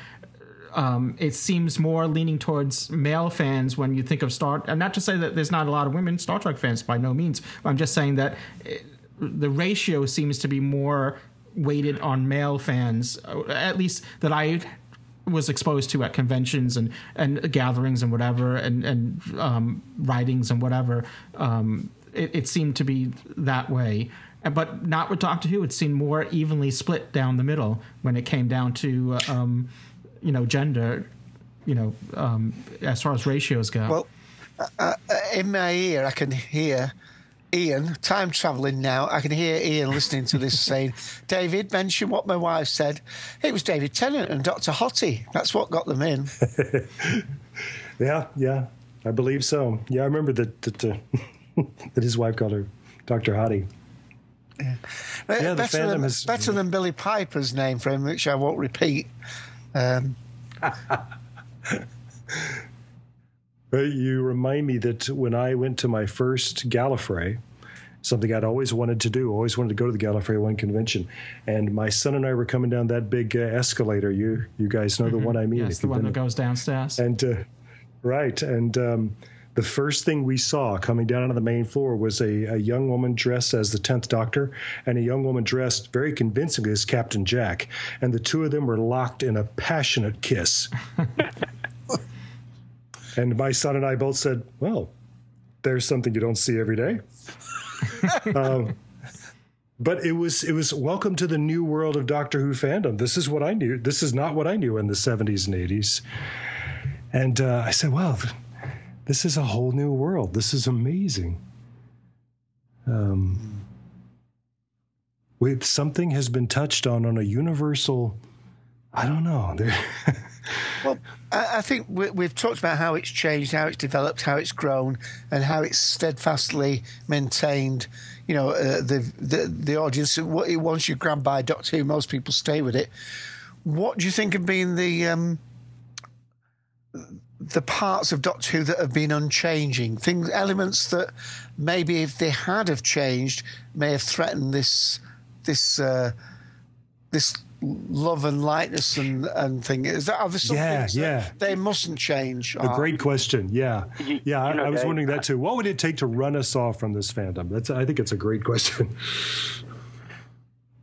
Speaker 1: um, it seems more leaning towards male fans when you think of Star. And not to say that there's not a lot of women Star Trek fans by no means. I'm just saying that. The ratio seems to be more weighted on male fans, at least that I was exposed to at conventions and, and gatherings and whatever, and and um, writings and whatever. Um, it, it, seemed to be that way, but not with Doctor Who. It seemed more evenly split down the middle when it came down to um, you know gender. You know, um, as far as ratios go.
Speaker 2: Well, uh, uh, in my ear, I can hear Ian, time travelling now. I can hear Ian listening to this saying, David, mention what my wife said. It was David Tennant and Dr. Hottie. That's what got them in.
Speaker 3: yeah, yeah, I believe so. Yeah, I remember that that, uh, that his wife called her Dr. Hottie.
Speaker 2: Yeah, yeah better, than, is, better than Billie Piper's name for him, which I won't repeat. Um,
Speaker 3: you remind me that when I went to my first Gallifrey, something I'd always wanted to do, always wanted to go to the Gallifrey One convention, and my son and I were coming down that big uh, escalator. You you guys know mm-hmm. the one I mean?
Speaker 1: Yes, the one that goes downstairs.
Speaker 3: And uh, right, and um, the first thing we saw coming down onto the main floor was a, a young woman dressed as the tenth Doctor, and a young woman dressed very convincingly as Captain Jack, and the two of them were locked in a passionate kiss. And my son and I both said, well, there's something you don't see every day. um, but it was it was welcome to the new world of Doctor Who fandom. This is what I knew. This is not what I knew in the 70s and 80s. And uh, I said, well, this is a whole new world. This is amazing. Um, with something has been touched on on a universal. I don't know.
Speaker 2: well, I think we've talked about how it's changed, how it's developed, how it's grown, and how it's steadfastly maintained. You know, uh, the, the the audience. Once you're grabbed by Doctor Who, most people stay with it. What do you think have been the um, the parts of Doctor Who that have been unchanging? Things, elements that maybe if they had have changed, may have threatened this this uh, this love and lightness and, and thing? Is that are there some yeah, things yeah. they mustn't change?
Speaker 3: A great question. Yeah, yeah. I, I, was wondering that too. What would it take to run us off from this fandom? That's I think it's a great question.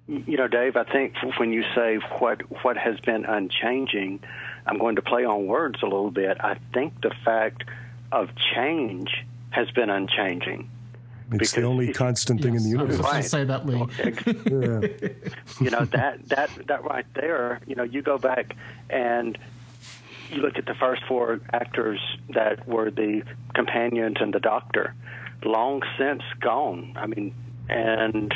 Speaker 4: You know, Dave. I think when you say what what has been unchanging, I'm going to play on words a little bit. I think the fact of change has been unchanging.
Speaker 3: It's the only constant thing yes, in the universe.
Speaker 1: I was say that, Lee.
Speaker 4: yeah. you know that that that right there. You know, you go back and you look at the first four actors that were the companions and the doctor, long since gone. I mean, and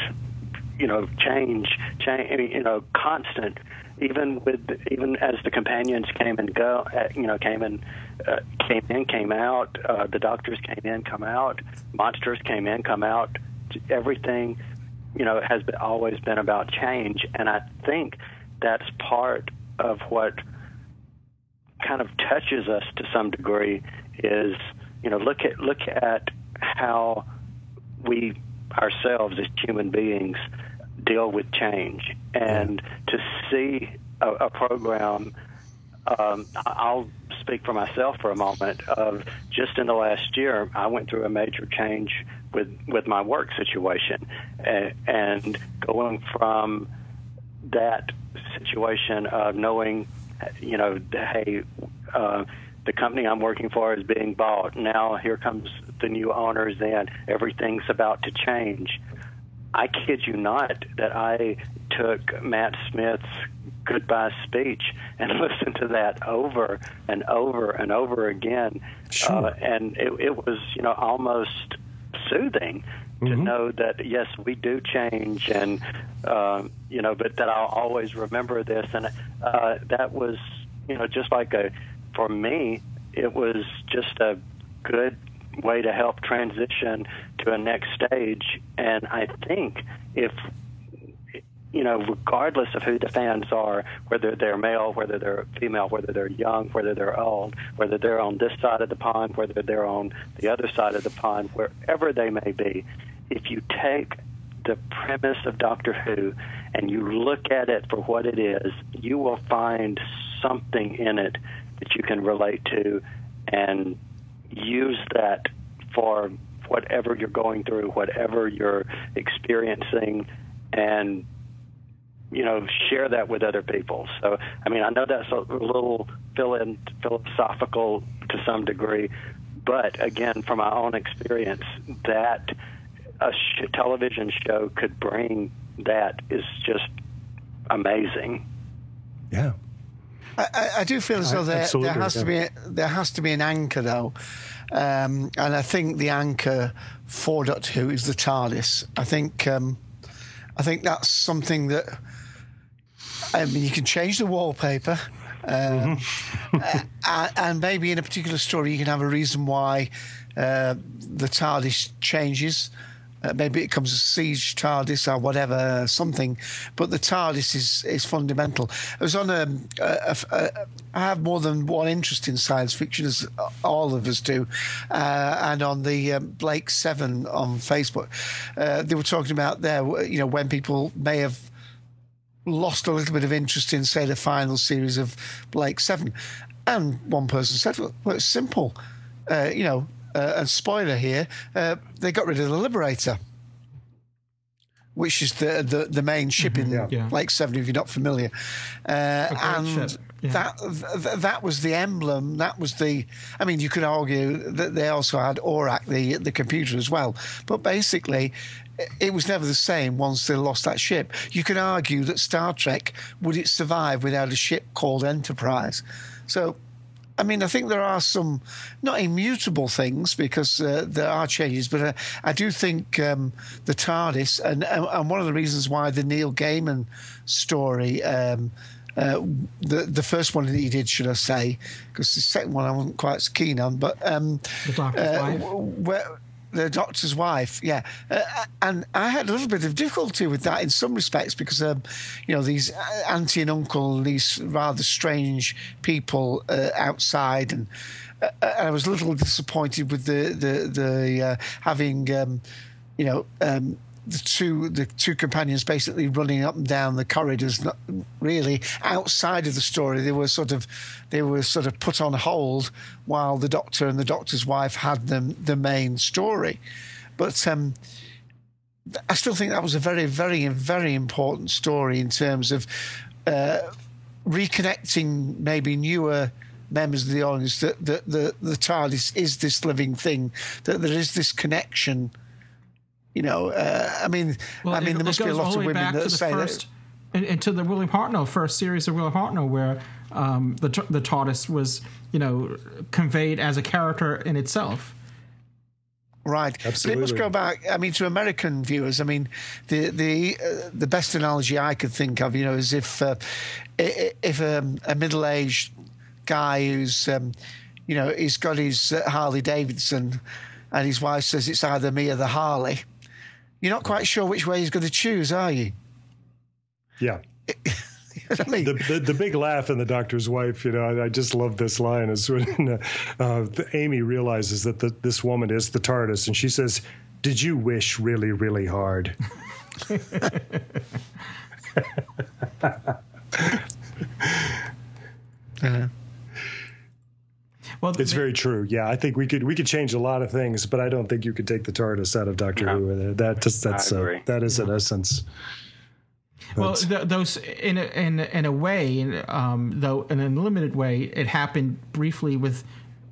Speaker 4: you know, change, change, you know, constant. Even with even as the companions came and go, uh, you know, came and uh, came in, came out. Uh, the doctors came in, come out. Monsters came in, come out. Everything, you know, has been, always been about change, and I think that's part of what kind of touches us to some degree. Is you know, look at look at how we ourselves as human beings deal with change. And to see a, a program, um, I'll speak for myself for a moment. Of just in the last year, I went through a major change with with my work situation, and, and going from that situation of knowing, you know, hey. Uh, the company I'm working for is being bought. Now here comes the new owners in. Everything's about to change. I kid you not that I took Matt Smith's goodbye speech and listened to that over and over and over again.
Speaker 3: Sure.
Speaker 4: Uh, and it, it was, you know, almost soothing to
Speaker 3: Mhm.
Speaker 4: know that yes, we do change, and um, you know, but that I'll always remember this, and uh, that was, you know, just like a, for me, it was just a good way to help transition to a next stage, and I think if you know, regardless of who the fans are, whether they're male, whether they're female, whether they're young, whether they're old, whether they're on this side of the pond, whether they're on the other side of the pond, wherever they may be, if you take the premise of Doctor Who and you look at it for what it is, you will find something in it that you can relate to and use that for whatever you're going through, whatever you're experiencing, and you know share that with other people. So, I mean, I know that's a little phil- philosophical to some degree, but again, from my own experience, that a sh- television show could bring that is just amazing.
Speaker 3: Yeah.
Speaker 2: I, I- do feel as though there, there has to be a, there has to be an anchor though, um, and I think the anchor for Doctor Who is the TARDIS. I think um, I think that's something that I mean you can change the wallpaper. Um, uh, and maybe in a particular story, you can have a reason why uh, the TARDIS changes. Uh, maybe it comes a siege TARDIS or whatever, something. But the TARDIS is, is fundamental. I was on a, a, a, a. I have more than one interest in science fiction, as all of us do. Uh, and on the um, Blake Seven on Facebook, uh, they were talking about there, you know, when people may have lost a little bit of interest in, say, the final series of Blake Seven. And one person said, well, well it's simple. Uh, you know, uh, and spoiler here, uh, they got rid of the Liberator, which is the the, the main ship in
Speaker 1: Yeah.
Speaker 2: Blake Seven, if you're not familiar. Uh, and
Speaker 1: yeah.
Speaker 2: that th- that was the emblem. That was the. I mean, you could argue that they also had Orac, the the computer, as well. But basically, it was never the same once they lost that ship. You can argue that Star Trek would it survive without a ship called Enterprise? So. I mean, I think there are some not immutable things because uh, there are changes, but uh, I do think um, the TARDIS, and, and one of the reasons why the Neil Gaiman story, um, uh, the the first one that he did, should I say, because the second one I wasn't quite as keen on, but um,
Speaker 1: The Doctor's
Speaker 2: uh,
Speaker 1: Wife?
Speaker 2: where, the doctor's wife, yeah, uh, and I had a little bit of difficulty with that in some respects because, um, you know, these auntie and uncle, these rather strange people uh, outside, and uh, I was a little disappointed with the the the uh, having, um, you know. Um, the two the two companions basically running up and down the corridors not really outside of the story they were sort of they were sort of put on hold while the doctor and the doctor's wife had them the main story but um I still think that was a very, very, very important story in terms of uh, reconnecting maybe newer members of the audience that the, the, the TARDIS is this living thing, that there is this connection. You know, uh, I mean,
Speaker 1: Well,
Speaker 2: I mean,
Speaker 1: it,
Speaker 2: there must be a
Speaker 1: goes
Speaker 2: lot
Speaker 1: all
Speaker 2: of
Speaker 1: the way
Speaker 2: women
Speaker 1: back
Speaker 2: that
Speaker 1: to the
Speaker 2: say
Speaker 1: first into the William Hartnell first series of William Hartnell, where um, the the TARDIS was you know conveyed as a character in itself.
Speaker 2: Right,
Speaker 3: Absolutely.
Speaker 2: but it must go back. I mean, to American viewers, I mean, the the uh, the best analogy I could think of, you know, is if uh, if um, a middle aged guy who's um, you know he's got his uh, Harley Davidson, and his wife says it's either me or the Harley. You're not quite sure which way he's going to choose, are you?
Speaker 3: Yeah.
Speaker 2: I mean,
Speaker 3: the, the, the big laugh in the doctor's wife, you know, I, I just love this line is when uh, uh, Amy realizes that the, this woman is the TARDIS, and she says, "Did you wish really, really hard?"
Speaker 2: uh,
Speaker 1: Well,
Speaker 3: It's very true. Yeah, I think we could we could change a lot of things, but I don't think you could take the TARDIS out of Doctor
Speaker 4: No.
Speaker 3: Who. That just that's
Speaker 4: I
Speaker 3: uh,
Speaker 4: agree.
Speaker 3: that is an essence.
Speaker 1: Well, th- those in a, in in a way, um, though in a limited way, it happened briefly with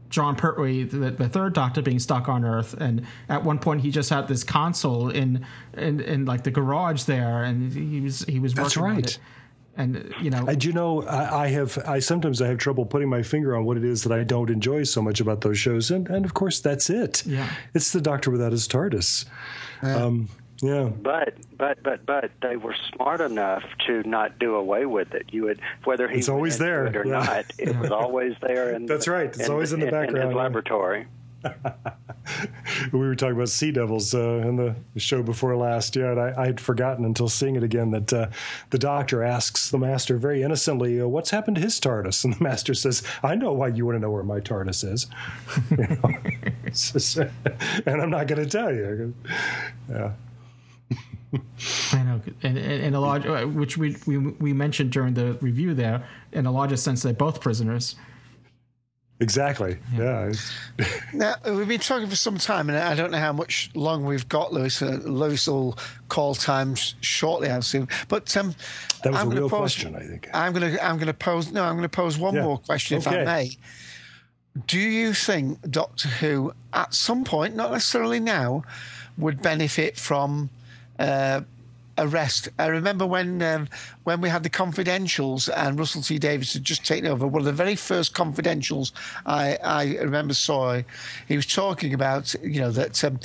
Speaker 1: Jon Pertwee, the, the third Doctor, being stuck on Earth, and at one point he just had this console in in, in like the garage there, and he was he was
Speaker 3: That's
Speaker 1: working on
Speaker 3: right.
Speaker 1: it. And you know,
Speaker 3: I do know I, I have I sometimes I have trouble putting my finger on what it is that I don't enjoy so much about those shows, and and of course that's it.
Speaker 1: Yeah.
Speaker 3: it's the Doctor without his TARDIS. Um, yeah,
Speaker 4: But but but but they were smart enough to not do away with it. You would whether he
Speaker 3: It's always there,
Speaker 4: it or
Speaker 3: yeah.
Speaker 4: not. It was always there. In
Speaker 3: That's right. It's always in the
Speaker 4: In
Speaker 3: background,
Speaker 4: his
Speaker 3: yeah.
Speaker 4: laboratory.
Speaker 3: We were talking about Sea Devils uh, in the show before last. Yeah, and I, had forgotten until seeing it again that uh, the Doctor asks the Master very innocently, uh, "What's happened to his TARDIS?" And the Master says, "I know why you want to know where my TARDIS is." And I'm not going to tell you. Yeah.
Speaker 1: I know, and, and a large, uh, which we, we we mentioned during the review there, in a larger sense, they're both prisoners.
Speaker 3: Exactly. Yeah. It's-
Speaker 2: Now we've been talking for some time, and I don't know how much long we've got, Louis. Uh, Louis will call time shortly, I assume. But um,
Speaker 3: That was
Speaker 2: I'm
Speaker 3: a
Speaker 2: gonna
Speaker 3: real
Speaker 2: pose,
Speaker 3: question, I think.
Speaker 2: I'm going to I'm going to pose no, I'm going to pose one
Speaker 3: Yeah.
Speaker 2: more question, if I may. Do you think Doctor Who, at some point, not necessarily now, would benefit from uh, arrest? I remember when um, when we had the confidentials and Russell T Davies had just taken over. One of the very first confidentials I, I remember saw, he was talking about you know that um,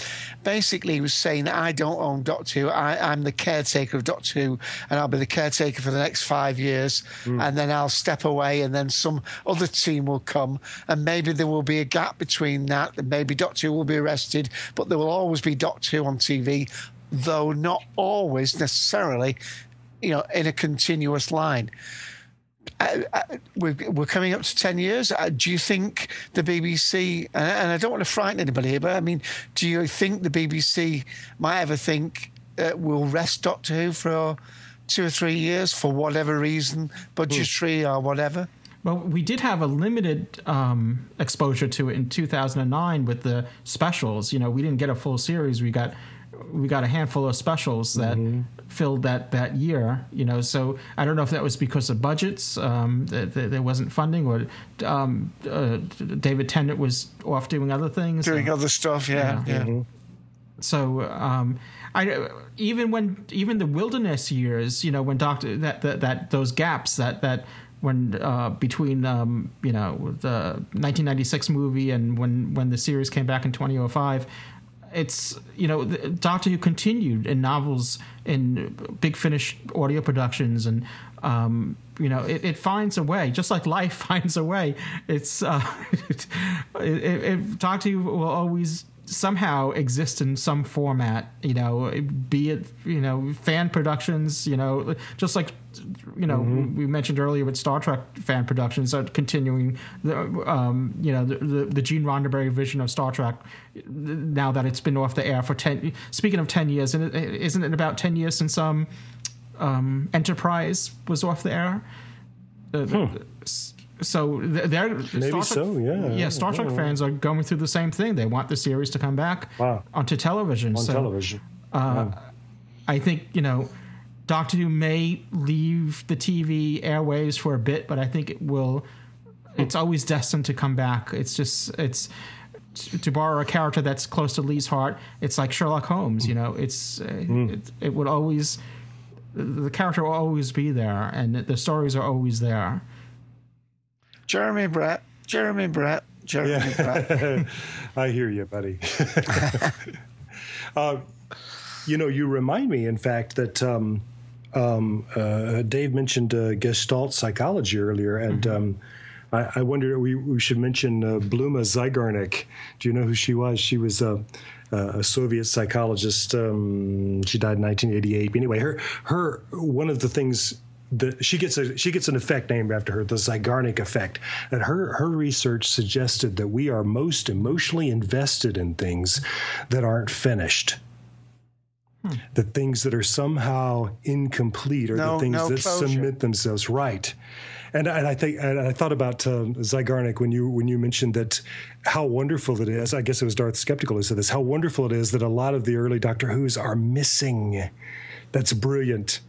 Speaker 2: basically he was saying I don't own Doctor Who. I, I'm the caretaker of Doctor Who, and I'll be the caretaker for the next five years, and then I'll step away, and then some other team will come, and maybe there will be a gap between that. And maybe Doctor Who will be arrested, but there will always be Doctor Who on TV, though not always necessarily, you know, in a continuous line. Uh, uh, we're, we're coming up to 10 years. Uh, do you think the BBC, and, and I don't want to frighten anybody here, but I mean, do you think the BBC might ever think uh, we'll rest Doctor Who for two or three years for whatever reason, budgetary or whatever?
Speaker 1: Well, we did have a limited um, exposure to it in 2009 with the specials. You know, we didn't get a full series. We got we got a handful of specials that filled that that year. You know, so I don't know if that was because of budgets, um, that, that there wasn't funding, or um, uh, David Tennant was off doing other things.
Speaker 2: Doing other stuff, yeah. yeah.
Speaker 1: So um, I even when even the wilderness years, you know, when Doctor that that, that those gaps that that when uh, between um, you know the 1996 movie and when when the series came back in 2005 it's you know Doctor Who continued in novels in Big Finish audio productions and um, you know it, it finds a way just like life finds a way. It's uh, it, it, it, Doctor Who will always somehow exist in some format you know be it you know fan productions you know just like you know we mentioned earlier with Star Trek fan productions are continuing the um, you know the, the the Gene Roddenberry vision of Star Trek now that it's been off the air for 10 speaking of 10 years and isn't it about 10 years since um, um Enterprise was off the air? Uh, so they're
Speaker 3: Maybe
Speaker 1: Star Trek,
Speaker 3: so, yeah.
Speaker 1: yeah Star Trek fans are going through the same thing they want the series to come back
Speaker 3: Wow.
Speaker 1: onto television
Speaker 3: on
Speaker 1: so
Speaker 3: television.
Speaker 1: I think you know Doctor Who may leave the TV airways for a bit, but I think it will. It's always destined to come back. It's just it's to borrow a character that's close to Lee's heart. It's like Sherlock Holmes. You know, it's uh, it, it would always the character will always be there, and the stories are always there.
Speaker 2: Jeremy Brett, Jeremy Brett, Jeremy yeah. Brett.
Speaker 3: I hear you, buddy. uh, you know, you remind me, in fact, that um, um, uh, Dave mentioned uh, Gestalt psychology earlier, and mm-hmm. um, I, I wonder we, we should mention uh, Bluma Zeigarnik. Do you know who she was? She was a, a Soviet psychologist. Um, she died in 1988. Anyway, her her one of the things that she gets a she gets an effect named after her, the Zeigarnik effect. And her her research suggested that we are most emotionally invested in things that aren't finished. Hmm. The things that are somehow incomplete or no, the things no that closure. submit themselves right. And, and I think and I thought about um, Zeigarnik when you when you mentioned that how wonderful it is. I guess it was Darth Skeptical who said this. How wonderful it is that a lot of the early Doctor Who's are missing. That's brilliant.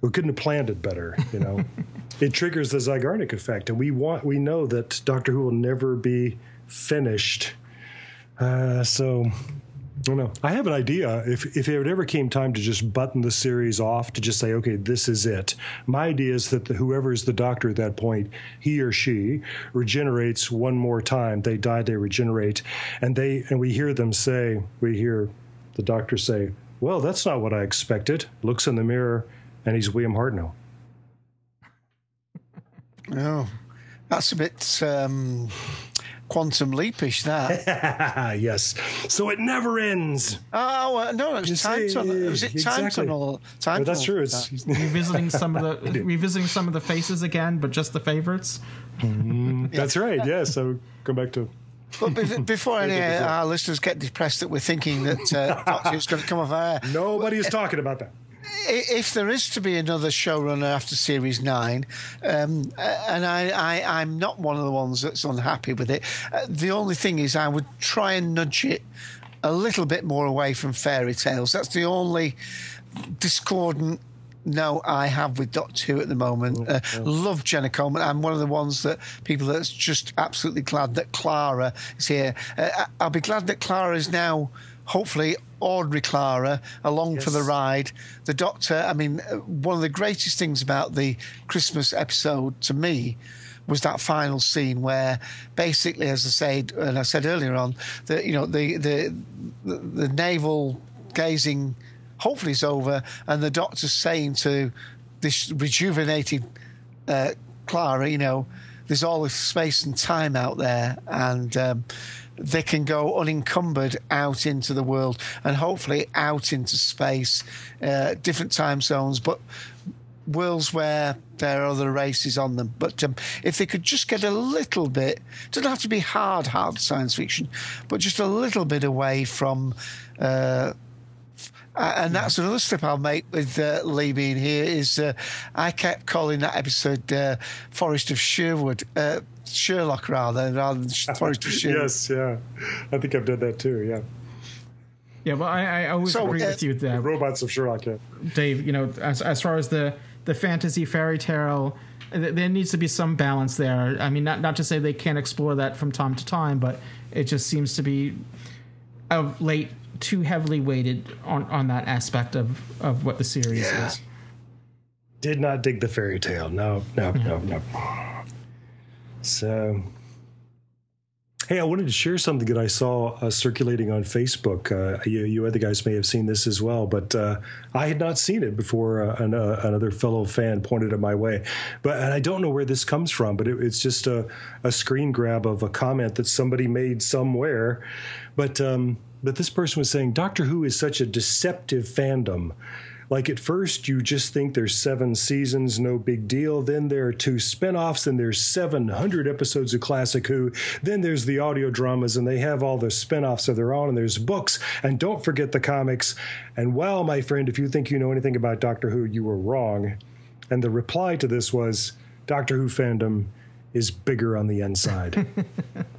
Speaker 3: We couldn't have planned it better. You know, it triggers the Zeigarnik effect, and we want we know that Doctor Who will never be finished. Uh, so I don't know. I have an idea. If if it ever came time to just button the series off, to just say, okay, this is it. My idea is that the, whoever is the doctor at that point, he or she regenerates one more time. They die, they regenerate, and they and we hear them say, we hear the doctor say, "Well, that's not what I expected." Looks in the mirror, and he's William Hartnell.
Speaker 2: Oh, that's a bit. Um quantum leapish that.
Speaker 3: yes. So it never ends.
Speaker 2: Oh uh, no, it was time tunnel. Was it exactly. time tunnel? Time
Speaker 3: that's true. It's
Speaker 1: revisiting some of the revisiting some of the faces again, but just the favorites.
Speaker 3: Mm, that's right. Yeah. So go back to.
Speaker 2: But before any of our listeners get depressed that we're thinking that uh, Doctor is going to come off air,
Speaker 3: nobody is talking about that
Speaker 2: if there is to be another showrunner after series nine, um, and I, I, am not one of the ones that's unhappy with it, uh, the only thing is I would try and nudge it a little bit more away from fairy tales. That's the only discordant note I have with Doctor Who at the moment. Uh, love Jenna Coleman. I'm one of the ones that people that's just absolutely glad that Clara is here. Uh, I'll be glad that Clara is now hopefully Audrey Clara along yes. for the ride. The Doctor, I mean, uh, one of the greatest things about the Christmas episode to me was that final scene where basically, as I said, and I said earlier on, that you know the the the, the naval gazing hopefully is over, and the Doctor's saying to this rejuvenated uh, Clara, you know, there's all this space and time out there, and um, they can go unencumbered out into the world and hopefully out into space, uh, different time zones, but worlds where there are other races on them. But um, if they could just get a little bit, doesn't have to be hard, hard science fiction, but just a little bit away from. Uh, and that's another slip I'll make with uh, Lee being here. Is uh, I kept calling that episode uh, "Forest of Sherwood," uh, Sherlock rather, rather than Forest of Sherwood.
Speaker 3: yes, yeah, I think I've done that too. Yeah.
Speaker 1: Yeah, well, I, I always so, agree with you that
Speaker 3: the robots of Sherlock. Yeah.
Speaker 1: Dave, you know, as as far as the the fantasy fairy tale, there needs to be some balance there. I mean, not not to say they can't explore that from time to time, but it just seems to be of late too heavily weighted on, on that aspect of, of what the series yeah. is.
Speaker 3: Did not dig the fairy tale. No, no, mm-hmm. no, no. So, hey, I wanted to share something that I saw uh, circulating on Facebook. Uh, you, you, other guys may have seen this as well, but uh, I had not seen it before. Uh, an, uh, another fellow fan pointed it my way, but and I don't know where this comes from. But it, it's just a, a screen grab of a comment that somebody made somewhere. But um, but this person was saying Doctor Who is such a deceptive fandom. Like at first, you just think there's seven seasons, no big deal. Then there are two spin-offs, and there's 700 episodes of Classic Who. Then there's the audio dramas, and they have all the spin-offs of their own, and there's books, and don't forget the comics. And well, my friend, if you think you know anything about Doctor Who, you were wrong. And the reply to this was Doctor Who fandom is bigger on the inside.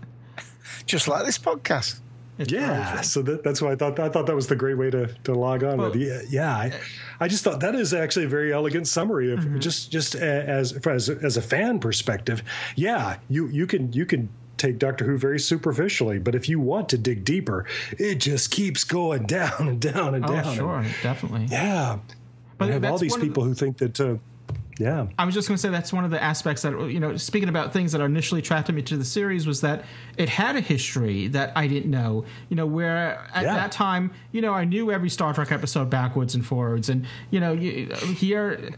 Speaker 2: Just like this podcast.
Speaker 3: Yeah, so that, that's why I thought I thought that was the great way to, to log on well, with. Yeah, yeah I, I, just thought that is actually a very elegant summary of mm-hmm. just just as as as a fan perspective. Yeah, you you can you can take Doctor Who very superficially, but if you want to dig deeper, it just keeps going down and down and
Speaker 1: oh,
Speaker 3: down.
Speaker 1: Sure,
Speaker 3: and,
Speaker 1: definitely.
Speaker 3: Yeah. But I have all these people the, who think that uh, yeah.
Speaker 1: I was just going to say that's one of the aspects that, you know, speaking about things that initially attracted me to the series was that it had a history that I didn't know, you know, where at yeah. that time, you know, I knew every Star Trek episode backwards and forwards. And, you know, here,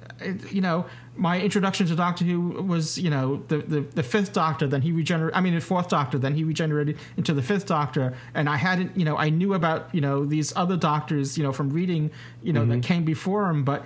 Speaker 1: you know, my introduction to Doctor Who was, you know, the, the, the fifth Doctor, then he regenerated, I mean, the fourth Doctor, then he regenerated into the fifth Doctor. And I hadn't, you know, I knew about, you know, these other Doctors, you know, from reading, you know, mm-hmm. that came before him, but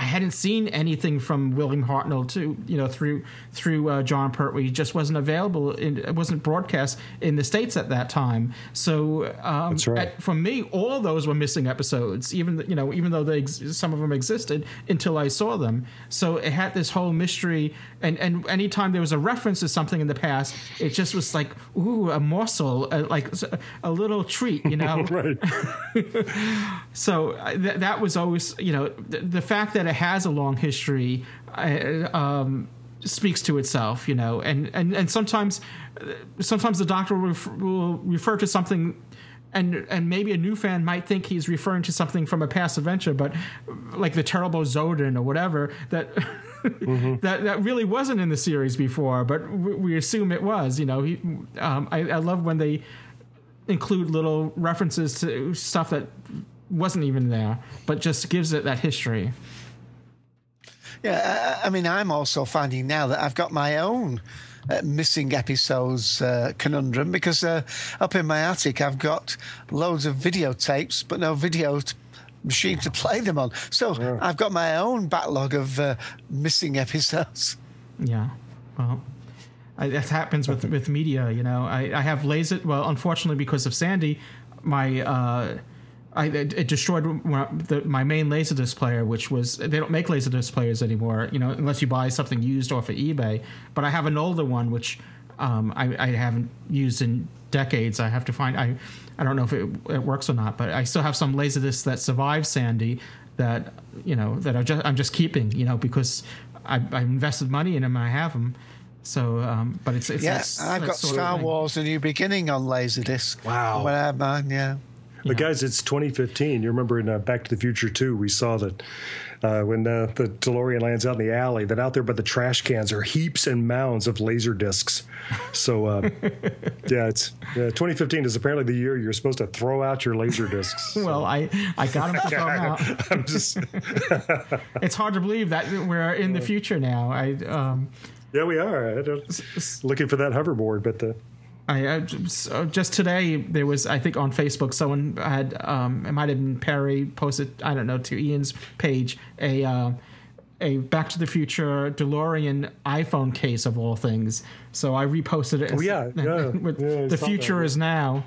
Speaker 1: I hadn't seen anything from William Hartnell to you know through through uh, Jon Pertwee. just wasn't available. In, it wasn't broadcast in the states at that time. So um,
Speaker 3: right.
Speaker 1: At, for me, all those were missing episodes. Even you know even though they some of them existed until I saw them. So it had this whole mystery. And and anytime there was a reference to something in the past, it just was like ooh a morsel, a, like a, a little treat, you know.
Speaker 3: right.
Speaker 1: so uh, th- that was always you know the, the fact that has a long history uh, um, speaks to itself, you know, and, and, and sometimes sometimes the doctor will refer, will refer to something and and maybe a new fan might think he's referring to something from a past adventure, but like the terrible Zodin or whatever that mm-hmm. that that really wasn't in the series before, but we, we assume it was. You know, he, um, I, I love when they include little references to stuff that wasn't even there, but just gives it that history.
Speaker 2: Yeah, I, I mean, I'm also finding now that I've got my own uh, missing episodes uh, conundrum because uh, up in my attic I've got loads of videotapes, but no video t- machine to play them on. So yeah. I've got my own backlog of uh, missing episodes.
Speaker 1: Yeah, well. I, that happens with with media, you know. I, I have laser. Well, unfortunately, because of Sandy, my uh, I, it destroyed the, my main laserdisc player, which was they don't make laserdisc players anymore, you know, unless you buy something used off of eBay. But I have an older one, which um, I, I, haven't used in decades. I have to find. I I don't know if it, it works or not, but I still have some laserdiscs that survive Sandy that you know that are just I'm just keeping, you know, because I, I invested money in them. and I have them. So, um, but it's, it's
Speaker 2: yeah. I've got Star Wars: A New Beginning on laserdisc.
Speaker 3: Wow.
Speaker 2: But I yeah.
Speaker 3: But guys, it's 2015. You remember in uh, Back to the Future 2, we saw that uh, when uh, the DeLorean lands out in the alley, that out there by the trash cans are heaps and mounds of laser discs. So, uh, yeah, it's 2015 is apparently the year you're supposed to throw out your laser discs.
Speaker 1: So. well, I I got them to throw out. I'm just. it's hard to believe that we're in the future now. I. Um,
Speaker 3: yeah, we are. looking for that hoverboard, but the
Speaker 1: I, I just, uh, just, today there was I think on Facebook someone had um, it might have been Perry posted I don't know to Ian's page a uh, a Back to the Future DeLorean iPhone case of all things. So I reposted it.
Speaker 3: Oh yeah, yeah,
Speaker 1: with
Speaker 3: yeah
Speaker 1: the future is now.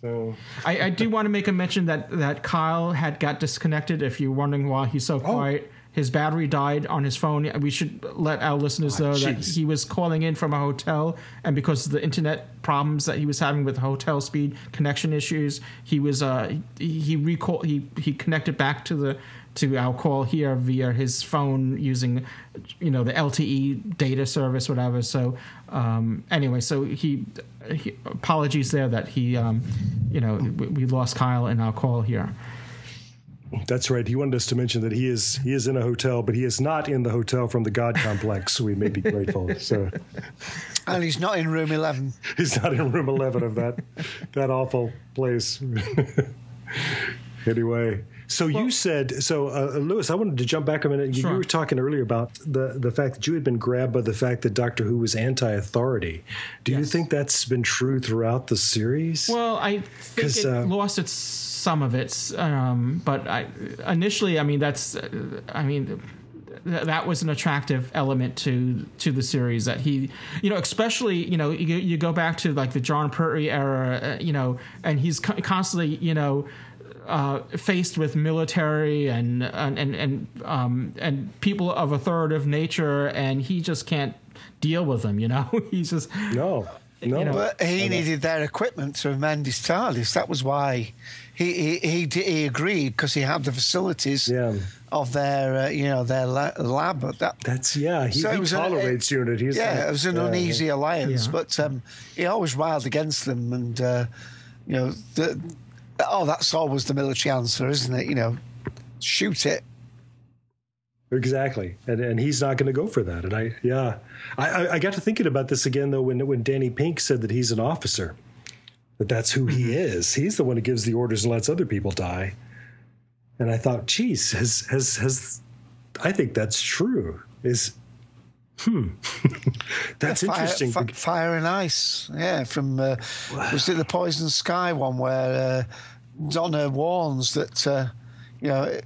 Speaker 3: So
Speaker 1: I, I, do want to make a mention that that Kyle had got disconnected. If you're wondering why he's so oh. quiet, his battery died on his phone. We should let our listeners oh, know geez. that he was calling in from a hotel, and because of the internet problems that he was having with hotel speed connection issues, he was uh, he recall he he connected back to the to our call here via his phone using you know the LTE data service, whatever. So um, anyway, so he, he, apologies there that he um, you know we, we lost Kyle in our call here.
Speaker 3: That's right. He wanted us to mention that he is he is in a hotel, but he is not in the hotel from the God Complex. we may be grateful. So,
Speaker 2: and he's not in room eleven.
Speaker 3: he's not in room eleven of that that awful place. Anyway, so well, you said so, uh, Louis. I wanted to jump back a minute. Sure. You were talking earlier about the the fact that you had been grabbed by the fact that Doctor Who was anti-authority. Do yes. you think that's been true throughout the series?
Speaker 1: Well, I think it uh, lost its some of it, um, but I, initially, I mean, that's, uh, I mean. Th- that was an attractive element to to the series that he you know especially you know you, you go back to like the Jon Pertwee era uh, you know and he's co- constantly you know uh, faced with military and and and and, um, and people of authoritative nature, and he just can't deal with them. You know, he's just
Speaker 3: no. No, you know,
Speaker 2: but he needed their equipment to amend his TARDIS. That was why he he, he, he agreed because he had the facilities
Speaker 3: yeah.
Speaker 2: of their uh, you know their lab. That,
Speaker 3: That's yeah. He, so he tolerates an, UNIT. He's
Speaker 2: yeah, like, it was an yeah, uneasy yeah. alliance, but um, he always riled against them, and uh, you know the, oh, that's always the military answer, isn't it? You know, shoot it.
Speaker 3: Exactly, and and he's not going to go for that. And I, yeah, I, I got to thinking about this again though when when Danny Pink said that he's an officer, that that's who he mm-hmm. is. He's the one who gives the orders and lets other people die. And I thought, geez, has has has I think that's true. Is hmm, that's
Speaker 2: yeah, fire,
Speaker 3: interesting.
Speaker 2: Fire and ice, yeah. From uh, was it the Poison Sky one where uh, Donna warns that uh, you know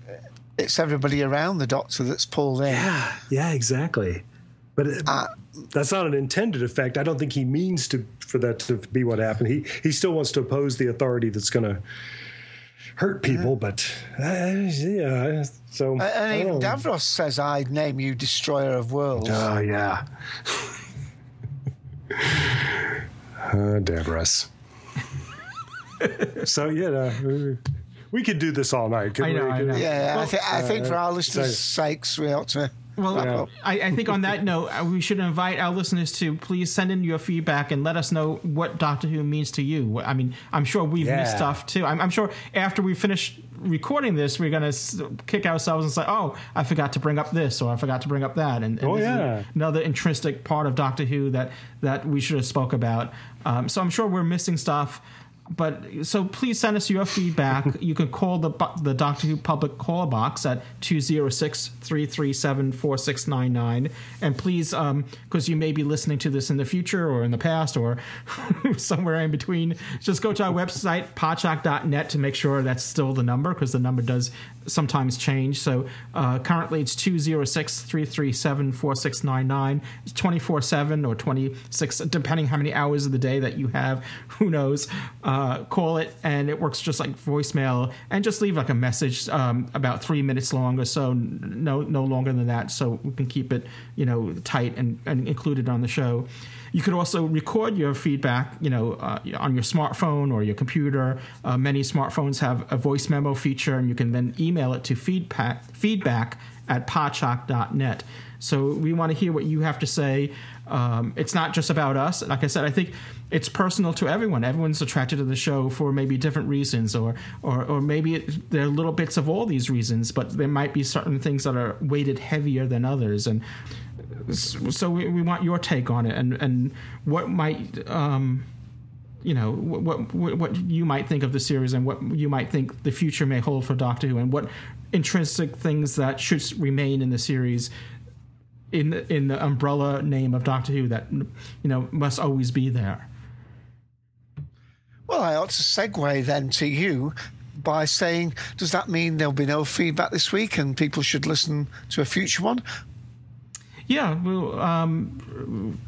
Speaker 2: it's everybody around the Doctor that's pulled in.
Speaker 3: Yeah, yeah, exactly. But it, uh, that's not an intended effect. I don't think he means to for that to be what happened. He he still wants to oppose the authority that's going to hurt people, but uh, yeah. So
Speaker 2: and even Davros says, "I'd name you Destroyer of Worlds."
Speaker 3: Oh yeah. uh, Davros. so yeah, uh, we could do this all night.
Speaker 1: I know,
Speaker 3: we?
Speaker 1: I know.
Speaker 2: Yeah, well, I, th- I think for our listeners' sakes, we ought to.
Speaker 1: Well, yeah. I, I, think on that note, uh, we should invite our listeners to please send in your feedback and let us know what Doctor Who means to you. I mean, I'm sure we've yeah. missed stuff too. I'm, I'm, sure after we finish recording this, we're going to kick ourselves and say, "Oh, I forgot to bring up this, or I forgot to bring up that." And, and
Speaker 3: oh, yeah.
Speaker 1: another intrinsic part of Doctor Who that that we should have spoke about. Um, so I'm sure we're missing stuff but so please send us your feedback. you can call the the Doctor Who public call box at 206-337-4699 and please um because you may be listening to this in the future or in the past or somewhere in between just go to our website podshock.net to make sure that's still the number because the number does sometimes change. So uh, currently it's 206 337 4699. It's 24 7 or 26, depending how many hours of the day that you have. Who knows? Uh, call it and it works just like voicemail and just leave like a message um, about three minutes long or so. No, no longer than that. So we can keep it, you know, tight and, and included on the show. You could also record your feedback, you know, uh, on your smartphone or your computer. Uh, many smartphones have a voice memo feature, and you can then email it to feedback, feedback at podshock.net. So we want to hear what you have to say. Um, it's not just about us. Like I said, I think it's personal to everyone. Everyone's attracted to the show for maybe different reasons, or or, or maybe it, there are little bits of all these reasons, but there might be certain things that are weighted heavier than others. And so we, we want your take on it and and what might um, you know what, what what you might think of the series and what you might think the future may hold for Doctor Who and what intrinsic things that should remain in the series in the, in the umbrella name of Doctor Who that you know must always be there.
Speaker 2: Well, I ought to segue then to you by saying, does that mean there'll be no feedback this week and people should listen to a future one?
Speaker 1: Yeah, well, um,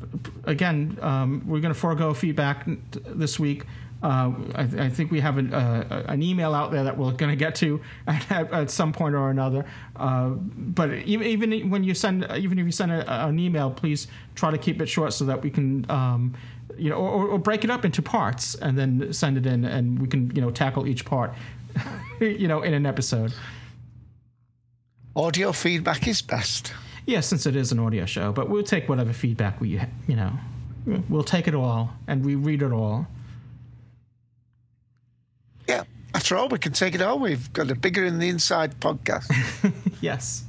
Speaker 1: again, um, we're going to forego feedback this week. Uh, I, I, think we have an, uh, an, email out there that we're going to get to at, at, some point or another. Uh, but even, even, when you send, even if you send a, an email, please try to keep it short so that we can, um, you know, or, or, break it up into parts and then send it in, and we can, you know, tackle each part, you know, in an episode.
Speaker 2: Audio feedback is best.
Speaker 1: Yeah, since it is an audio show, but we'll take whatever feedback we, you know, we'll take it all and we read it all.
Speaker 2: Yeah, after all, we can take it all. We've got a bigger in the inside podcast.
Speaker 1: yes.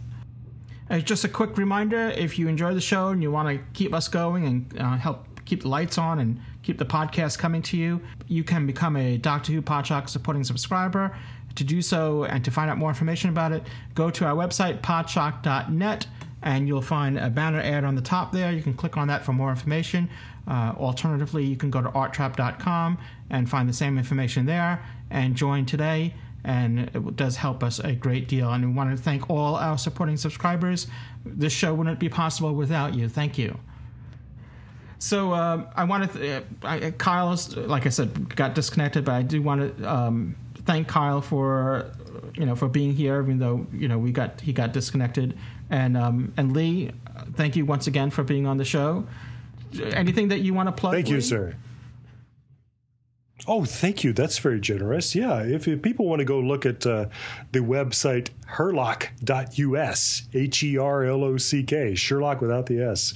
Speaker 1: Uh, just a quick reminder: if you enjoy the show and you want to keep us going and uh, help keep the lights on and keep the podcast coming to you, you can become a Doctor Who Podshock supporting subscriber. To do so and to find out more information about it, go to our website, podshock.net and you'll find a banner ad on the top there. You can click on that for more information. Uh, alternatively, you can go to arttrap.com and find the same information there and join today. And it does help us a great deal. And we want to thank all our supporting subscribers. This show wouldn't be possible without you. Thank you. So uh, I want to, th- uh, Kyle, like I said, got disconnected, but I do want to um, thank Kyle for, you know, for being here, even though you know we got he got disconnected. And um, and Lee, thank you once again for being on the show. Anything that you want to plug?
Speaker 3: Thank
Speaker 1: Lee?
Speaker 3: you, sir. Oh, thank you. That's very generous. Yeah, if, if people want to go look at uh, the website herlock.us, H E R L O C K, Sherlock without the S.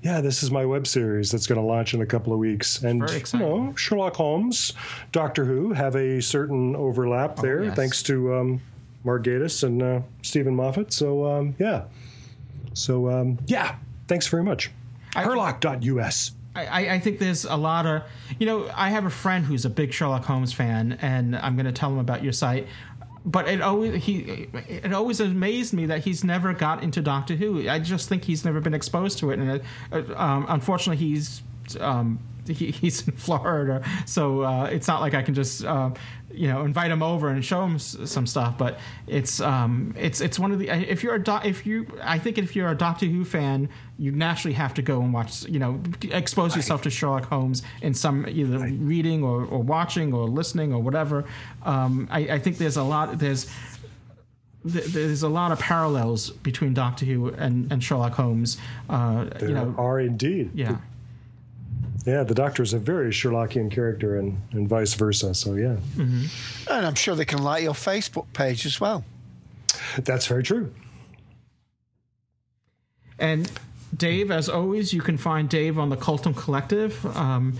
Speaker 3: Yeah, this is my web series that's going to launch in a couple of weeks. And, you know, Sherlock Holmes, Doctor Who have a certain overlap oh, there, yes. thanks to um, Mark Gatiss and uh, Steven Moffat. So um, yeah, so um, yeah, thanks very much. Herlock.us.
Speaker 1: I, I, think there's a lot of, you know, I have a friend who's a big Sherlock Holmes fan, and I'm going to tell him about your site. But it always he it always amazed me that he's never got into Doctor Who. I just think he's never been exposed to it, and it, uh, um, unfortunately, he's um, he, he's in Florida, so uh, it's not like I can just uh, you know invite him over and show him s- some stuff. But it's um, it's it's one of the if you're a do- if you I think if you're a Doctor Who fan, you naturally have to go and watch you know expose yourself to Sherlock Holmes in some either reading or, or watching or listening or whatever. Um, I, I think there's a lot there's there's a lot of parallels between Doctor Who and, and Sherlock Holmes. Uh,
Speaker 3: there
Speaker 1: you know,
Speaker 3: are indeed.
Speaker 1: Yeah.
Speaker 3: Yeah, the Doctor is a very Sherlockian character, and, and vice versa. So yeah,
Speaker 2: mm-hmm. and I'm sure they can like your Facebook page as well.
Speaker 3: That's very true.
Speaker 1: And Dave, as always, you can find Dave on the Cultum Collective. Um,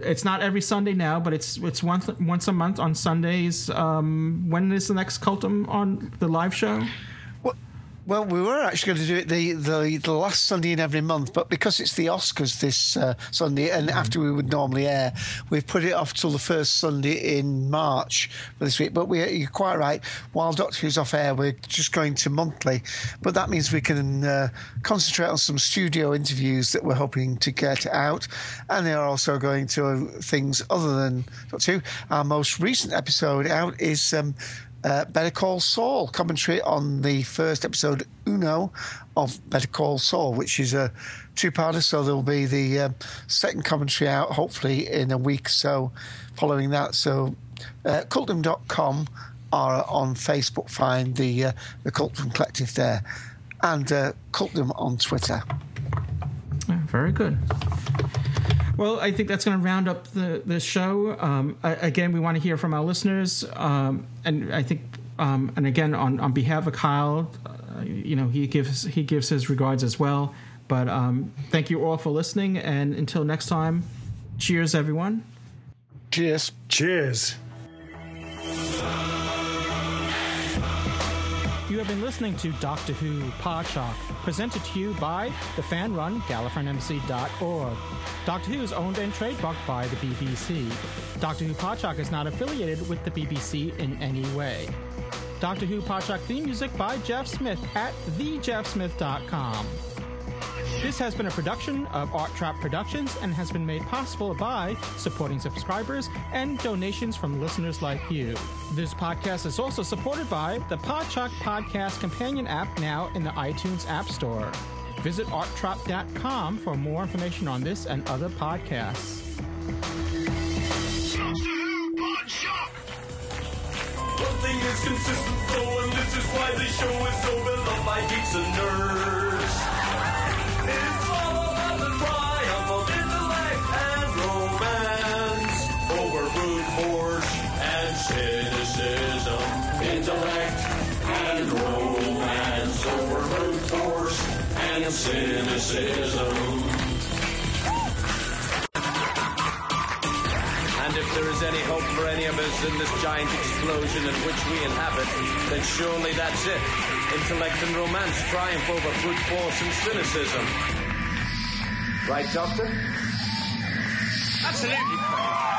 Speaker 1: it's not every Sunday now, but it's it's once once a month on Sundays. Um, when is the next Cultum on the live show?
Speaker 2: Well, we were actually going to do it the, the, the last Sunday in every month, but because it's the Oscars this uh, Sunday, and mm-hmm. after we would normally air, we've put it off till the first Sunday in March for this week. But we, you're quite right. While Doctor Who's off air, we're just going to monthly, but that means we can uh, concentrate on some studio interviews that we're hoping to get out, and they are also going to things other than Doctor Who. Our most recent episode out is. Um, uh, Better Call Saul commentary on the first episode Uno of Better Call Saul, which is a two-parter. So there'll be the uh, second commentary out hopefully in a week or so following that. So uh, cultum.com are on Facebook. Find the uh, the Cultum Collective there, and uh, Cultum on Twitter.
Speaker 1: very good. Well, I think that's going to round up the, the show. Um, again, we want to hear from our listeners. Um, and I think, um, and again, on, on behalf of Kyle, uh, you know, he gives, he gives his regards as well. But um, thank you all for listening. And until next time, cheers, everyone.
Speaker 2: Cheers.
Speaker 3: Cheers.
Speaker 1: You have been listening to Doctor Who Podshock, presented to you by the fan-run GallifreyanEmbassy.org. Doctor Who is owned and trademarked by the BBC. Doctor Who Podshock is not affiliated with the BBC in any way. Doctor Who Podshock theme music by Jeff Smith at thejeffsmith.com. This has been a production of Art Trap Productions and has been made possible by supporting subscribers and donations from listeners like you. This podcast is also supported by the Podshock Podcast Companion app now in the iTunes App Store. Visit arttrap.com for more information on this and other podcasts. One thing is consistent though, and this is why the show is so beloved by geeks and nerds. And cynicism. And if there is any hope for any of us in this giant explosion in which we inhabit, then surely that's it. Intellect and romance triumph over brute force and cynicism. Right, Doctor? Absolutely,